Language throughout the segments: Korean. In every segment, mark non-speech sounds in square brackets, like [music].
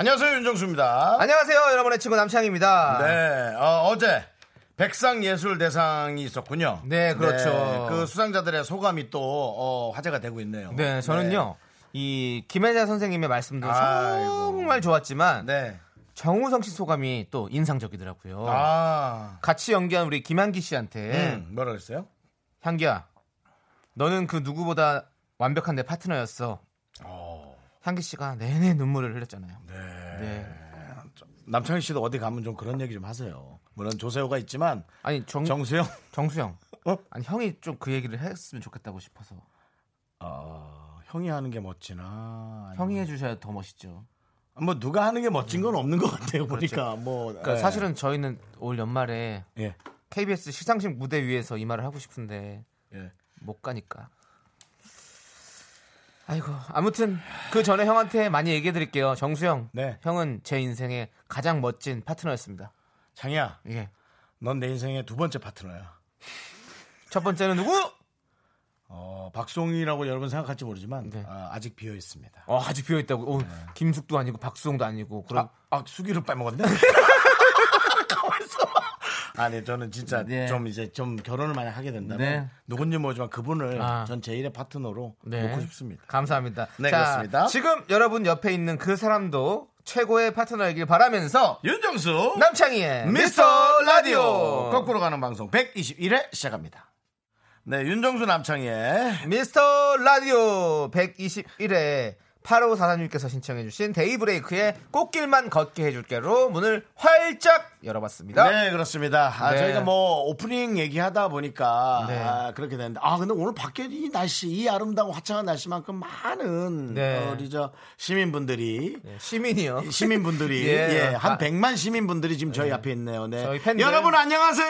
안녕하세요 윤정수입니다. 안녕하세요, 여러분의 친구 남창입니다. 네, 어, 제 백상 예술 대상이 있었군요. 네, 그렇죠. 그 수상자들의 소감이 또 어, 화제가 되고 있네요. 네, 저는요, 이 김혜자 선생님의 말씀도 아이고. 정말 좋았지만, 네. 정우성 씨 소감이 또 인상적이더라고요. 아, 같이 연기한 우리 김한기 씨한테, 음, 뭐라 그랬어요? 향기야, 너는 그 누구보다 완벽한 내 파트너였어. 향기 씨가 내내 눈물을 흘렸잖아요. 네. 남창희 씨도 어디 가면 좀 그런 얘기 좀 하세요. 물론 조세호가 있지만 아니, 정, 정수영 정수영. 어? 아니, 형이 좀 그 얘기를 했으면 좋겠다고 싶어서. 어, 형이 하는 게 멋지나 형이 해주셔야 더 멋있죠. 뭐 누가 하는 게 멋진 건 없는 것 같아요 보니까 뭐 그러니까 예. 사실은 저희는 올 연말에 예. KBS 시상식 무대 위에서 이 말을 하고 싶은데 예. 못 가니까. 아이고 아무튼 그 전에 형한테 많이 얘기해 드릴게요. 정수형, 네. 형은 제 인생의 가장 멋진 파트너였습니다. 창희야 예. 넌 내 인생의 두 번째 파트너야 첫 번째는 누구? 어, 박송이라고 여러분 생각할지 모르지만 네. 아, 직 비어 있습니다 어, 아직 비어 있다고. 어, 김숙도 아니고 박수홍도 아니고 그런. 아, 아 수기를 빼먹었네 [laughs] 아니 저는 진짜 네. 좀 이제 좀 결혼을 만약 하게 된다면 네. 누군지 모르지만 그분을 아. 전 제 1의 파트너로 네. 놓고 싶습니다 감사합니다. 네, 자, 그렇습니다. 지금 여러분 옆에 있는 그 사람도 최고의 파트너이길 바라면서 윤정수 남창희의 미스터 라디오 거꾸로 가는 방송 121회 시작합니다. 네, 윤정수 남창희의 미스터 라디오 121회 8544님께서 신청해주신 데이브레이크의 꽃길만 걷게 해줄게로 문을 활짝 열어봤습니다. 네, 그렇습니다. 아, 네. 저희가 뭐 오프닝 얘기하다 보니까 네. 아, 그렇게 됐는데 아 근데 오늘 밖에 이 날씨 이 아름다운 화창한 날씨만큼 많은 네. 어, 우리 저 시민분들이 네, 시민이요. 시민분들이 [laughs] 예. 예, 한 아. 100만 시민분들이 지금 저희 앞에 있네요. 네. 저희 팬들. 여러분 안녕하세요.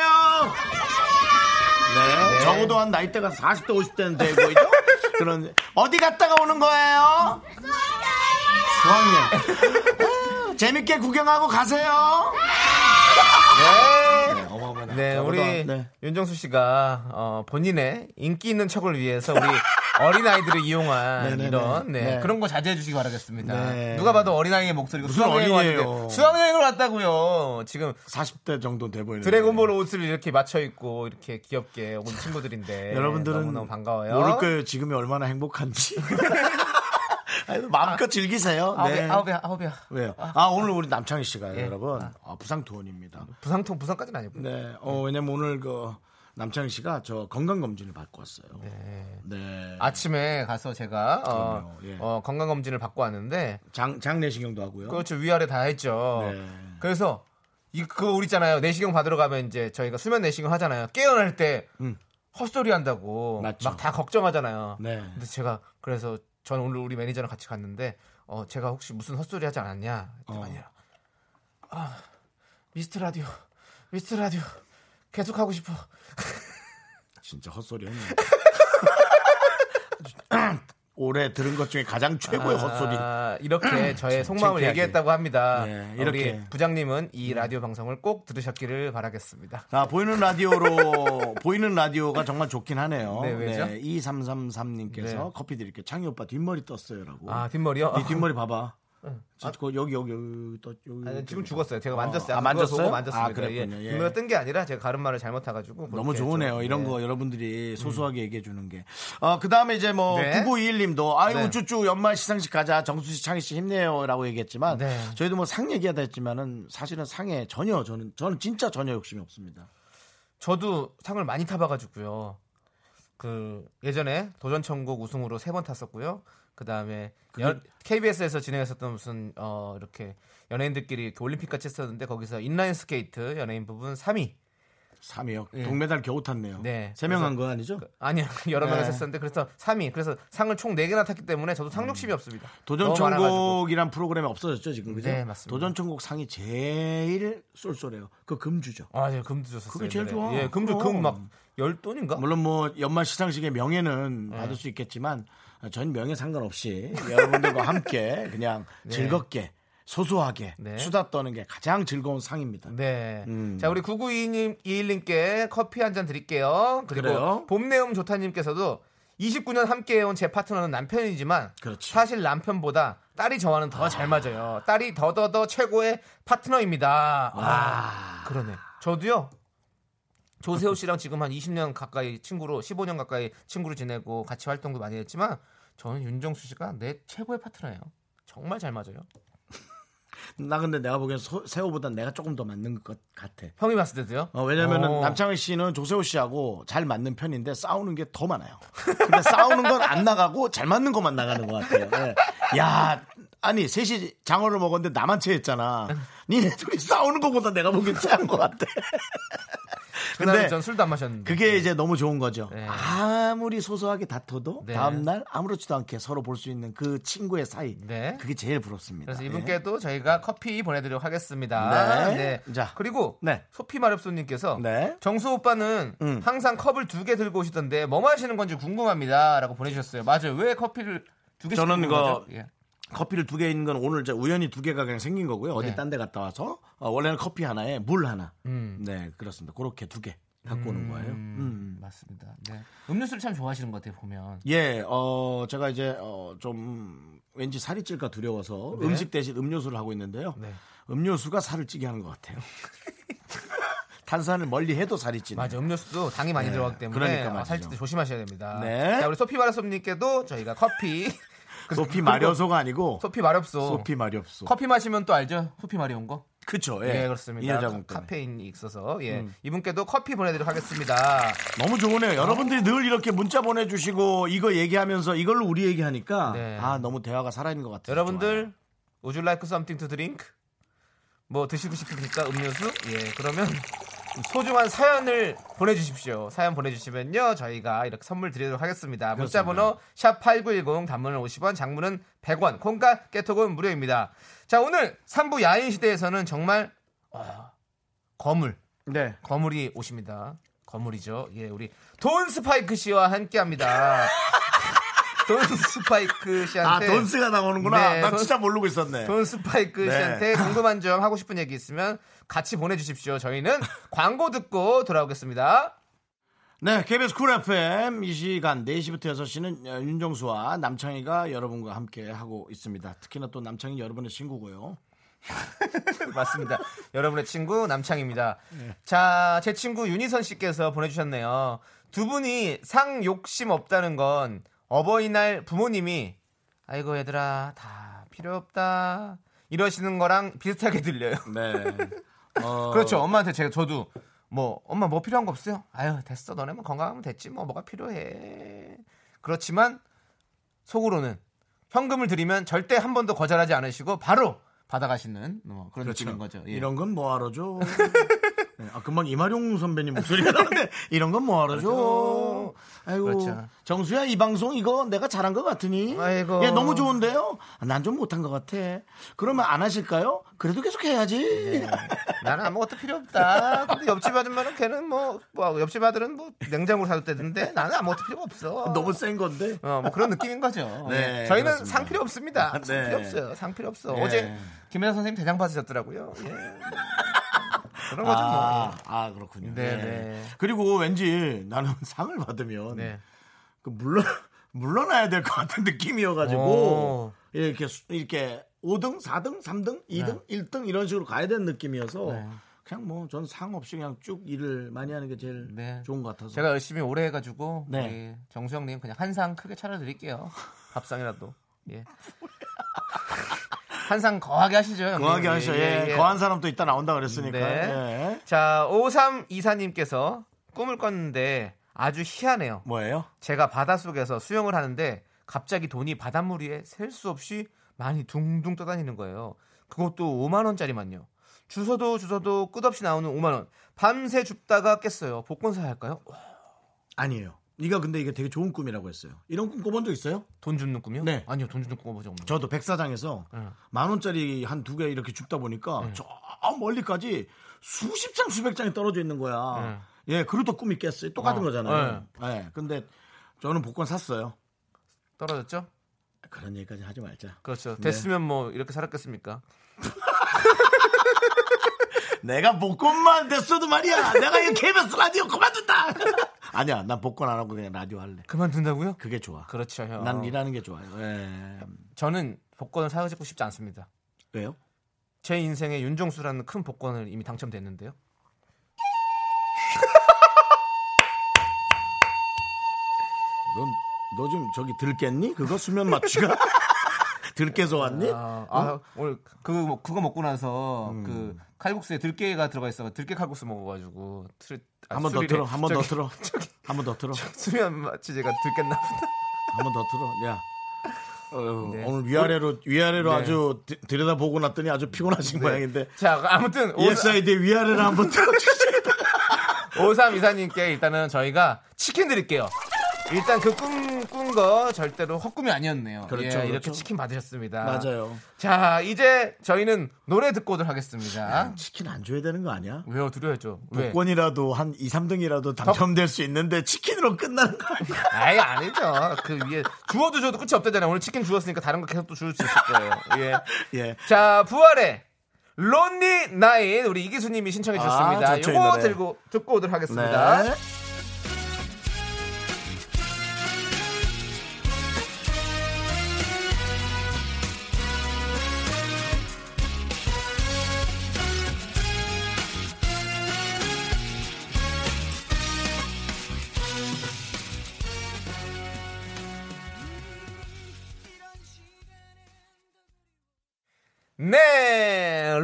네. 네. 적어도 한 나이대가 40대 50대는 돼 보이죠? 그런 어디 갔다가 오는 거예요? 수학여행. 아, 재밌게 구경하고 가세요. 네. 네, 적어도 우리 한- 네. 윤정수 씨가 어, 본인의 인기 있는 척을 위해서 우리 [laughs] 어린 아이들을 이용한 네네네. 이런 네, 네. 그런 거 자제해 주시기 바라겠습니다. 네. 누가 봐도 어린 아이의 목소리가 무슨 수학여행 어린이에요. 수학여행을 왔다고요. 지금 40대 정도 돼 보이는 드래곤볼 옷을 이렇게 맞춰 입고 이렇게 귀엽게 온 친구들인데 [laughs] 여러분들은 너무너무 반가워요. 모를 거예요. 지금이 얼마나 행복한지. [laughs] 마음껏 즐기세요. 아홉이야, 네. 아홉이야, 아홉이야. 왜요? 아 오늘 우리 남창희 씨가 예. 여러분 아, 부상 투혼입니다. 부상통 부상까지는 아니고. 네. 어 왜냐면 오늘 그 남창희 씨가 저 건강 검진을 받고 왔어요. 네. 네. 아침에 가서 제가 어, 그럼요, 예. 어, 건강 검진을 받고 왔는데 장 장내시경도 하고요. 그렇죠 위아래 다 했죠. 네. 그래서 이 그거 우리 있잖아요 내시경 받으러 가면 이제 저희가 수면 내시경 하잖아요. 깨어날 때 음. 헛소리 한다고 맞죠. 막 다 걱정하잖아요. 네. 근데 제가 그래서 저는 오늘 우리 매니저랑 같이 갔는데 어 제가 혹시 무슨 헛소리 하지 않았냐? 어. 아니야. 아 미스터 라디오 미스터 라디오 계속 하고 싶어. 진짜 헛소리였네. [laughs] 올해 들은 것 중에 가장 최고의 헛소리. 아, 이렇게 저의 속마음을 창피하게. 얘기했다고 합니다. 네, 이렇게. 부장님은 이 라디오 방송을 꼭 들으셨기를 바라겠습니다. 자, 보이는 라디오로, [laughs] 보이는 라디오가 정말 좋긴 하네요. 네, 왜죠? 2333님께서 네. 커피 드릴게요. 창희 오빠 뒷머리 떴어요라고. 아 뒷머리요? 네 뒷머리 봐봐. 진짜 그 여기, 여기, 여기, 또, 여기. 아니, 지금. 죽었어요. 제가 어, 만졌어요. 아, 만졌어요? 만졌습니다. 아, 그랬군요. 예. 예. 뒷머리가 뜬게 아니라 제가 가른말을 잘못해가지고 너무 그렇게 좋으네요. 좀, 이런 네. 거 여러분들이 소소하게 얘기해 주는 게. 어, 그 다음에 이제 뭐, 네. 9921님도, 아유, 네. 우쭈쭈 연말 시상식 가자. 정수 씨, 창희 씨 힘내요. 라고 얘기했지만, 네. 저희도 뭐 상 얘기하다 했지만은, 사실은 상에 전혀, 저는, 저는 진짜 전혀 욕심이 없습니다. 저도 상을 많이 타봐가지고요. 그 예전에 도전천국 우승으로 세 번 탔었고요. 그 다음에 KBS에서 진행했었던 무슨 어 이렇게 연예인들끼리 올림픽 같이 했었는데 거기서 인라인 스케이트 연예인 부분 3위. 3위요. 예. 동메달 겨우 탔네요. 네. 세명 그래서- 한거 아니죠? 아니요 [laughs] 여러 네. 명이 했었는데 그래서 3위 그래서 상을 총 4개나 탔기 때문에 저도 상욕심이 없습니다. 도전 너무 많아가지고. 천국이란 프로그램이 없어졌죠 지금 그죠? 네, 맞습니다. 도전 천국 상이 제일 쏠쏠해요. 그 금 주죠. 아, 네, 금도 줬었어요. 그게 제일. 좋아. 예, 그럼. 금막 열돈인가? 물론 뭐 연말 시상식의 명예는 네. 받을 수 있겠지만 전 명예 상관없이 여러분들과 함께 그냥 [laughs] 즐겁게 소소하게 네. 수다 떠는 게 가장 즐거운 상입니다. 네. 음. 자, 우리 9922님, 21님께 커피 한 잔 드릴게요. 그리고? 봄내음 좋다 님께서도 29년 함께 해온 제 파트너는 남편이지만 그렇지. 사실 남편보다 딸이 저와는 더 잘 맞아요. 딸이 더더더 최고의 파트너입니다. 와, 그러네. 저도요. 조세호 씨랑 지금 한 20년 가까이 친구로 15년 가까이 친구로 지내고 같이 활동도 많이 했지만 저는 윤정수 씨가 내 최고의 파트너예요. 정말 잘 맞아요. 나 근데 내가 보기엔 소- 세호보다 내가 조금 더 맞는 것 같아. 형이 봤을 때도요? 어, 왜냐면은 어. 남창희 씨는 조세호 씨하고 잘 맞는 편인데 싸우는 게 더 많아요. 근데 싸우는 건 안 나가고 잘 맞는 것만 나가는 것 같아요. 예. 야, 아니 셋이 장어를 먹었는데 나만 체했잖아. 니네 둘이 싸우는 것보다 내가 보기엔 체한 것 같아. 근데 전 술도 안 마셨는데. 그게 이제 너무 좋은 거죠. 네. 아무리 소소하게 다퉈도 네. 다음날 아무렇지도 않게 서로 볼 수 있는 그 친구의 사이. 네. 그게 제일 부럽습니다. 그래서 예. 이분께도 저희가 커피 보내드리도록 하겠습니다. 네. 자. 그리고 네. 소피 마렵소님께서 네. 정수 오빠는 음. 항상 컵을 두 개 들고 오시던데 뭐 마시는 건지 궁금합니다 라고 보내주셨어요. 맞아요. 왜 커피를 두 개씩 저는 이거 가죠? 예. 커피를 두 개 있는 건 오늘 우연히 두 개가 그냥 생긴 거고요. 어디 네. 딴데 갔다 와서 어, 원래는 커피 하나에 물 하나. 음. 네, 그렇습니다. 그렇게 두 개 갖고 오는 거예요. 음. 맞습니다. 네. 음료수를 참 좋아하시는 것 같아요. 보면. 예, 어, 제가 이제 어, 좀 왠지 살이 찔까 두려워서 네. 음식 대신 음료수를 하고 있는데요. 네. 음료수가 살을 찌게 하는 것 같아요. [laughs] 탄산을 멀리 해도 살이 찌네. 맞아. 음료수도 당이 많이 네. 들어가기 때문에 그러니까 어, 말이죠. 살찔 때 조심하셔야 됩니다. 네. 자, 우리 소피 마렵소님께도 저희가 커피 소피 마려소가 아니고 소피 마렵소. 소피 마렵소. 커피 마시면 또 알죠? 소피 마려운 거? 그쵸, 예, 예. 그렇습니다. 카페인이 있어서 예. 음. 이분께도 커피 보내드리도록 하겠습니다. 너무 좋으네요. 여러분들이 늘 이렇게 문자 보내주시고 이거 얘기하면서 이걸로 우리 얘기하니까 네. 아 너무 대화가 살아있는 것 같아요. 여러분들 you like something to drink? 뭐 드시고 싶으니까 음료수? 예, 그러면 소중한 사연을 보내주십시오. 사연 보내주시면요 저희가 이렇게 선물 드리도록 하겠습니다. 문자번호 샵 #8910 단문은 50원, 장문은 100원, 콩과 깨톡은 무료입니다. 자 오늘 3부 야인 시대에서는 정말 어, 거물 네. 거물이 오십니다. 거물이죠. 예, 우리 돈 스파이크 씨와 함께 합니다. [laughs] 돈 스파이크 아 씨한테 돈스가 나오는구나. 네, 난 돈- 진짜 모르고 있었네. 돈 스파이크 네. 씨한테 궁금한 점 하고 싶은 얘기 있으면 같이 보내주십시오. 저희는 [laughs] 광고 듣고 돌아오겠습니다. 네, KBS 쿨 FM 이 시간 4시부터 6시는 윤정수와 남창희가 여러분과 함께 하고 있습니다. 특히나 또 남창희 여러분의 친구고요. [laughs] 맞습니다. 여러분의 친구 남창입니다. 네. 자, 제 친구 윤희선 씨께서 보내주셨네요. 두 분이 상 욕심 없다는 건 어버이날 부모님이 아이고 얘들아 다 필요 없다 이러시는 거랑 비슷하게 들려요. 네. 어, [laughs] 그렇죠. 엄마한테 제가 저도 뭐 엄마 뭐 필요한 거 없어요? 아유 됐어 너네만 건강하면 됐지 뭐 뭐가 필요해. 그렇지만 속으로는 현금을 드리면 절대 한 번도 거절하지 않으시고 바로 받아가시는 뭐 그런 그렇죠. 느낌인 거죠. 예. 이런 건 뭐하러 줘? [laughs] 네, 아, 금방 이마룡 선배님 목소리가 나는데 이런 건 뭐하러 줘? 아이고 그렇죠. 정수야 이 방송 이거 내가 잘한 것 같으니? 아이고. 예, 너무 좋은데요? 난 좀 못한 것 같아. 그러면 안 하실까요? 그래도 계속 해야지. 나는 아무것도 필요 없다. 근데 옆집 아줌마는 걔는 뭐, 뭐 옆집 아들은 뭐 냉장고를 사줬대는데 나는 아무것도 필요 없어. [laughs] 너무 센 건데. 어, 뭐 그런 느낌인 거죠. 네, 저희는 그렇습니다. 상 필요 없습니다. 상 네. 필요 없어요. 상 필요 없어. 네. 어제 김혜선 선생님 대장 받으셨더라고요. 예. [laughs] 그런 거죠 뭐. 아, 아, 그렇군요. 네, 네. 네. 그리고 왠지 나는 [laughs] 상을 받으면 네. 그 물러 물러나야 될 것 같은 느낌이어가지고 오. 이렇게 수- 이렇게 5등, 4등, 3등, 2등, 1등 이런 식으로 가야 되는 느낌이어서 네. 그냥 뭐 전 상 없이 그냥 쭉 일을 많이 하는 게 제일 네. 좋은 것 같아서 제가 열심히 오래 해가지고 네. 우리 정수영님 그냥 한 상 크게 차려드릴게요. 밥상이라도. 예. [laughs] 한상 거하게 하시죠. 형님. 거하게 하셔. 예, 거한 사람 또 이따 나온다 그랬으니까. 네. 예. 자, 5324님께서 꿈을 꿨는데 아주 희한해요. 뭐예요? 제가 바닷속에서 수영을 하는데 갑자기 돈이 바닷물 위에 셀 수 없이 많이 둥둥 떠다니는 거예요. 그것도 5만 원짜리만요. 주워도 주워도 끝없이 나오는 5만 원. 밤새 줍다가 깼어요. 복권 사야 할까요? 아니에요. 네가 근데 이게 되게 좋은 꿈이라고 했어요. 이런 꿈 꿔본 적 있어요? 돈 줍는 꿈이요? 네. 아니요, 돈 줍는 꿈 꿔본 적 없는데. 저도 백사장에서 네. 만 원짜리 한 두 개 이렇게 줍다 보니까 저 멀리까지 수십 장 수백 장이 떨어져 있는 거야. 예, 그리고 또 꿈이 깼어요. 똑같은 어, 거잖아요. 예, 근데 저는 복권 샀어요. 떨어졌죠? 그런 얘기까지 하지 말자. 그렇죠. 네. 됐으면 뭐 이렇게 살았겠습니까? [laughs] 내가 복권만 됐어도 말이야. 내가 이 KBS 라디오 그만둔다. 아니야, 난 복권 안 하고 그냥 라디오 할래. 그만둔다고요? 그게 좋아. 그렇죠, 형. 난 일하는 게 좋아요. 예. 저는 복권을 사가지고 싶지 않습니다. 왜요? 제 인생에 윤종수라는 큰 복권을 이미 당첨됐는데요. 넌, 너좀 저기 들겠니? 그거 수면 마취가? [laughs] 들깨서 왔니? 아, 아, 오늘 그 뭐- 그거 먹고 나서 음. 그 칼국수에 들깨가 들어가 있어. 들깨 칼국수 먹어가지고 트, 아, 한 번 더. 틀어, 한 번더 틀어. 한 번더 틀어. 수면 마취 제가 들겠나 보다. 한 번더 틀어. 야. 어, 네. 오늘 위아래로 위아래로 네. 아주 드- 들여다보고 났더니 아주 피곤하신 모양인데 자, 아무튼 EXID 위아래를 한번. [laughs] 오삼 이사님께 일단은 저희가 치킨 드릴게요. 일단 그 꿈 꾼 거 절대로 헛꿈이 아니었네요. 그렇죠, 예, 그렇죠. 이렇게 치킨 받으셨습니다. 맞아요. 자, 이제 저희는 노래 듣고 오도록 하겠습니다. 치킨 안 줘야 되는 거 아니야? 왜요? 드려야죠. 왜? 복권이라도 한 2, 3등이라도 당첨될 수 있는데 치킨으로 끝나는 거 아니야? 아예 아니죠. 그 위에 주워도 줘도 끝이 없다잖아요. 오늘 치킨 주웠으니까 다른 거 계속 또 줄 수 있을 거예요. 예. [laughs] 예. 자, 부활의 론리 나인 우리 이기수님이 신청해 주셨습니다. 아, 좋죠, 이 요거 노래. 들고 듣고 오도록 하겠습니다. 네. 네,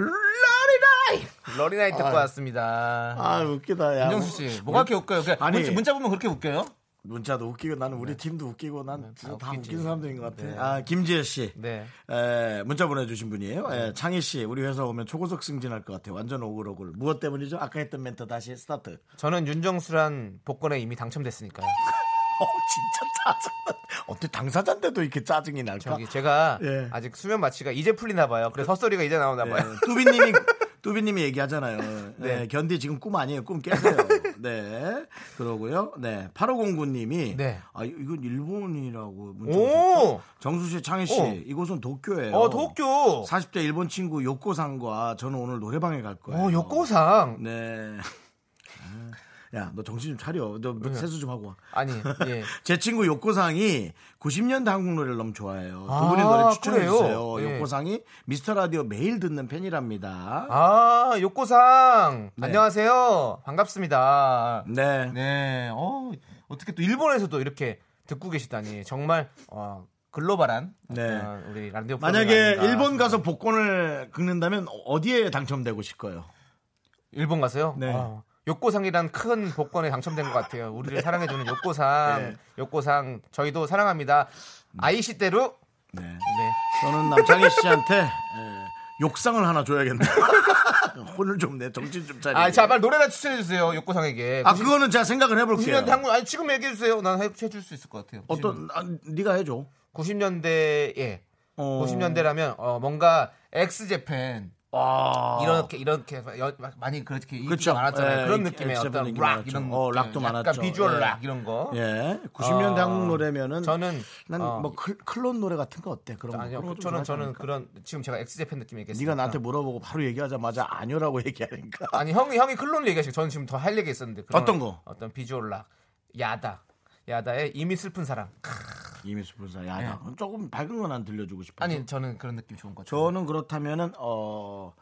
Lonely Night 듣고 아. 왔습니다. 아 웃기다 야. 윤정수 씨, 뭐가 그렇게 웃겨요? 아니. 문자, 문자 보면 그렇게 웃겨요? 문자도 웃기고 나는 우리 팀도 웃기고 난다 다, 다 웃기지. 웃기는 사람들인 것 같아. 네. 아 김지혜 씨. 네. 에, 문자 보내주신 분이에요. 에, 창희 씨, 우리 회사 오면 초고속 승진할 것 같아요. 완전 오글오글. 무엇 때문이죠? 아까 했던 멘트 다시 스타트. 저는 윤정수란 복권에 이미 당첨됐으니까요. 어, 진짜 짜증나. 어떻게 당사자인데도 이렇게 짜증이 날까? 저기 제가 예. 아직 수면 마취가 이제 풀리나 봐요. 그래서 헛소리가 이제 나오나 봐요. 네, [laughs] 뚜비님이 뚜비님이 얘기하잖아요. 네. 네. 견디 지금 꿈 아니에요. 꿈 깨세요. 네. 그러고요. 네. 8509님이 네. 아 이건 일본이라고 문자 오! 정수 씨, 창희 씨, 어. 이곳은 도쿄예요. 어, 도쿄. 40대 일본 친구 요코상과 저는 오늘 노래방에 갈 거예요. 어, 요코상. 네. 아, 야, 너 정신 좀 차려. 너 네. 세수 좀 하고 와. 아니, 예. [laughs] 제 친구 요코상이 90년대 한국 노래를 너무 좋아해요. 두 아, 분의 노래 추천해 그래요? 주세요. 예. 요코상이 미스터 라디오 매일 듣는 팬이랍니다. 아, 요코상. 네. 안녕하세요. 반갑습니다. 네. 네. 어, 어떻게 또 일본에서도 이렇게 듣고 계시다니. 정말, 어, 글로벌한. 네. 우리 라디오 만약에 아닌가 일본 가서. 복권을 긁는다면 어디에 당첨되고 싶어요? 일본 가서요? 네. 어, 욕고상이란 큰 복권에 당첨된 것 같아요. 우리를 사랑해주는 욕고상. 네. 욕고상. 저희도 사랑합니다. 아이 시대로. 네. 네. 저는 남창희 씨한테 에, 욕상을 하나 줘야겠네. [laughs] 혼을 좀 내, 정신 좀 차려. 아, 자, 빨리 노래나 추천해주세요. 욕고상에게. 아, 그거는 제가 생각을 해볼게요. 90년대 한국, 아니, 지금 얘기해주세요. 난 해- 해줄 수 있을 것 같아요. 어떤, 아, 네가 해줘. 90년대에, 어. 90년대라면, 어, 뭔가, 엑스제팬. 아. 이렇게, 이렇게, 여- 많이 그렇게 그쵸. 많았잖아요. 예, 그런 이- 느낌의 어떤 락. 이런. 어, 게 락도 약간 많았죠. 비주얼 예. 락, 이런 거. 예. 90년대 아, 한국 노래면은 저는, 난 어, 뭐 클론 노래 같은 거 어때? 그런 거. 아니요, 거좀 저는 저는 않을까? 그런 지금 제가 엑스제팬 느낌 얘기했어요. 네가 나한테 물어보고 바로 얘기하자마자 아니요라고 얘기하니까. 아니 형이 형이 클론 얘기하시고 저는 지금 더 할 얘기 있었는데 어떤 거? 어떤 비주얼 락 야다 야다의 이미 슬픈 사랑. 이미수 불사 야다. 조금 밝은 건 안 들려주고 싶어. 네. 아니 저는 그런 느낌 좋은 것 같아요. 저는 그렇다면은 어,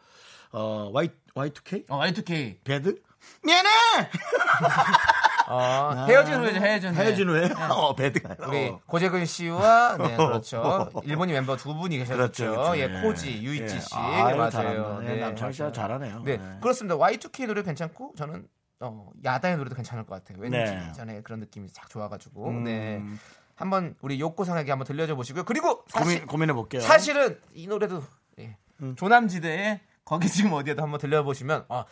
어 Y Y2K 어 Y2K 배드 미안해 [laughs] 어, 헤어진 후에죠 헤어진 후에. 헤어진 후에 어 배드가 우리 어. 고재근 씨와 네 [laughs] 그렇죠 일본인 멤버 두 분이 계셨죠. 그렇죠, 그렇죠. 예 네. 코지 유이치 예. 씨 아유, 맞아요. 잘한다. 네, 남창희 씨가. 잘하네요. 네, 네. 그렇습니다. Y2K 노래 괜찮고 저는 어, 야다의 노래도 괜찮을 것 같아요. 왠지 네. 전에 그런 느낌이 싹 좋아가지고 음. 네 한번 우리 욕고상에게 한번 들려줘 보시고요. 그리고 사실 고민 고민해 볼게요. 사실은 이 노래도 예, 조남지대의 거기 지금 어디에도 한번 들려보시면 아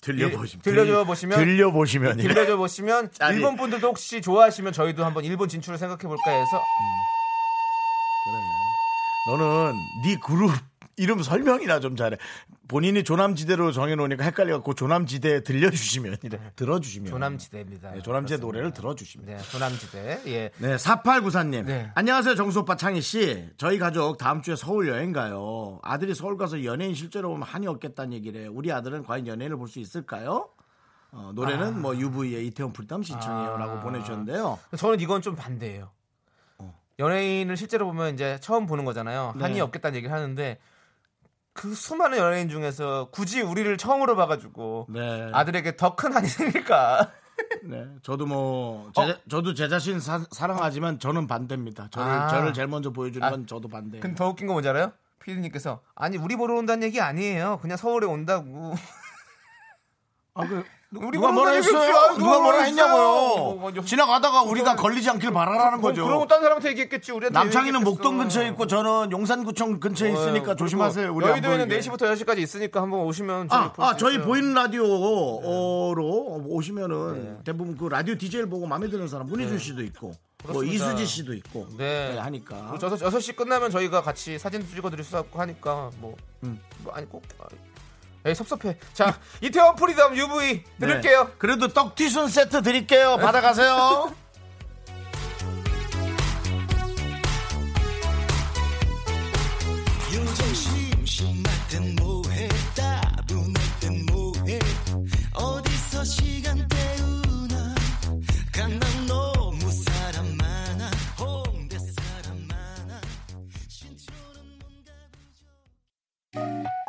들려보시면 보시면 들려보시면 들려줘 보시면 [laughs] 아니. 일본 분들도 혹시 좋아하시면 저희도 한번 일본 진출을 생각해 볼까 해서 너는 네 그룹 이름 설명이나 좀 잘해. 본인이 조남지대로 정해놓으니까 헷갈려갖고 조남지대 들려주시면 이래 들어주시면 조남지대입니다. 네, 조남지대 그렇습니다. 노래를 들어주시면 네, 조남지대. 예. 네, 4894님. 네. 안녕하세요, 정수 오빠 창희 씨. 저희 가족 다음 주에 서울 여행 가요. 아들이 서울 가서 연예인 실제로 보면 한이 없겠다는 얘기를 해요. 우리 아들은 과연 연예인을 볼 수 있을까요? 어, 노래는 뭐 UV의 이태원 불담 신청해요라고 아. 보내주셨는데요. 저는 이건 좀 반대예요. 연예인을 실제로 보면 이제 처음 보는 거잖아요. 네. 한이 없겠다는 얘기를 하는데 그 수많은 연예인 중에서 굳이 우리를 처음으로 봐가지고 네. 아들에게 더 큰 한이 생길까? [laughs] 네. 저도 뭐, 제, 어? 저도 제 자신 사, 사랑하지만 저는 반대입니다. 저를, 아. 저를 제일 먼저 보여주는 아. 건 저도 반대. 근데 더 웃긴 거 뭔지 알아요? 피디님께서 아니 우리 보러 온다는 얘기 아니에요. 그냥 서울에 온다고. 아, 그, 우리 누가 뭐라 했어요? 얘기였죠. 누가 뭐라? 했냐고요? 뭐, 뭐, 지나가다가 우리가 걸리지 않길 바라라는 거죠. 그러고 딴 사람한테 얘기했겠지. 우리한테 남창이는. 목동 근처에 있고 저는 용산구청 근처에 어, 있으니까 조심하세요. 우리 안 여의도에는 보이게. 4시부터 10시까지 있으니까 한번 오시면 아, 아 저희. 보이는 라디오로 오시면은 네. 대부분 그 라디오 DJ를 보고 마음에 드는 사람 문희준 씨도 있고 뭐. 이수지 씨도 있고 네. 네, 하니까 6, 6시 끝나면 저희가 같이 사진 찍어드릴 수 있고 하니까 뭐, 음. 뭐 아니 꼭 아, 에이 섭섭해 자 이태원 Freedom UV 네. 그래도 떡튀순 세트 드릴게요. 받아가세요. [laughs]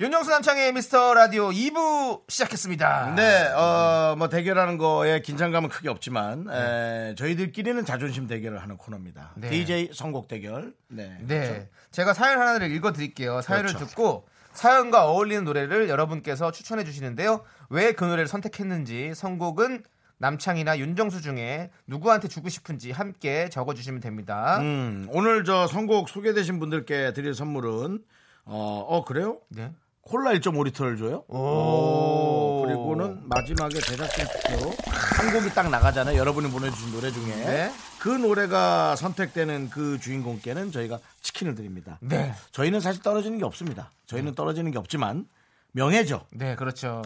윤정수 남창희 미스터 라디오 2부 시작했습니다 네, 어, 뭐 대결하는 거에 긴장감은 크게 없지만 네. 에, 저희들끼리는 자존심 대결을 하는 코너입니다. 네. DJ 선곡 대결. 네. 네 제가 사연 하나를 읽어드릴게요 사연을 그렇죠. 듣고 사연과 어울리는 노래를 여러분께서 추천해 주시는데요 왜 그 노래를 선택했는지 선곡은 남창이나 윤정수 중에 누구한테 주고 싶은지 함께 적어주시면 됩니다 음, 오늘 저 선곡 소개되신 분들께 드릴 선물은 어, 어 그래요? 네. 콜라 1.5리터를 줘요? 오. 그리고는 마지막에 제작진 투표 한 곡이 딱 나가잖아요. 여러분이 보내주신 노래 중에 네. 그 노래가 선택되는 그 주인공께는 저희가 치킨을 드립니다. 네. 저희는 사실 떨어지는 게 없습니다. 저희는 떨어지는 게 없지만 명예죠. 네, 그렇죠.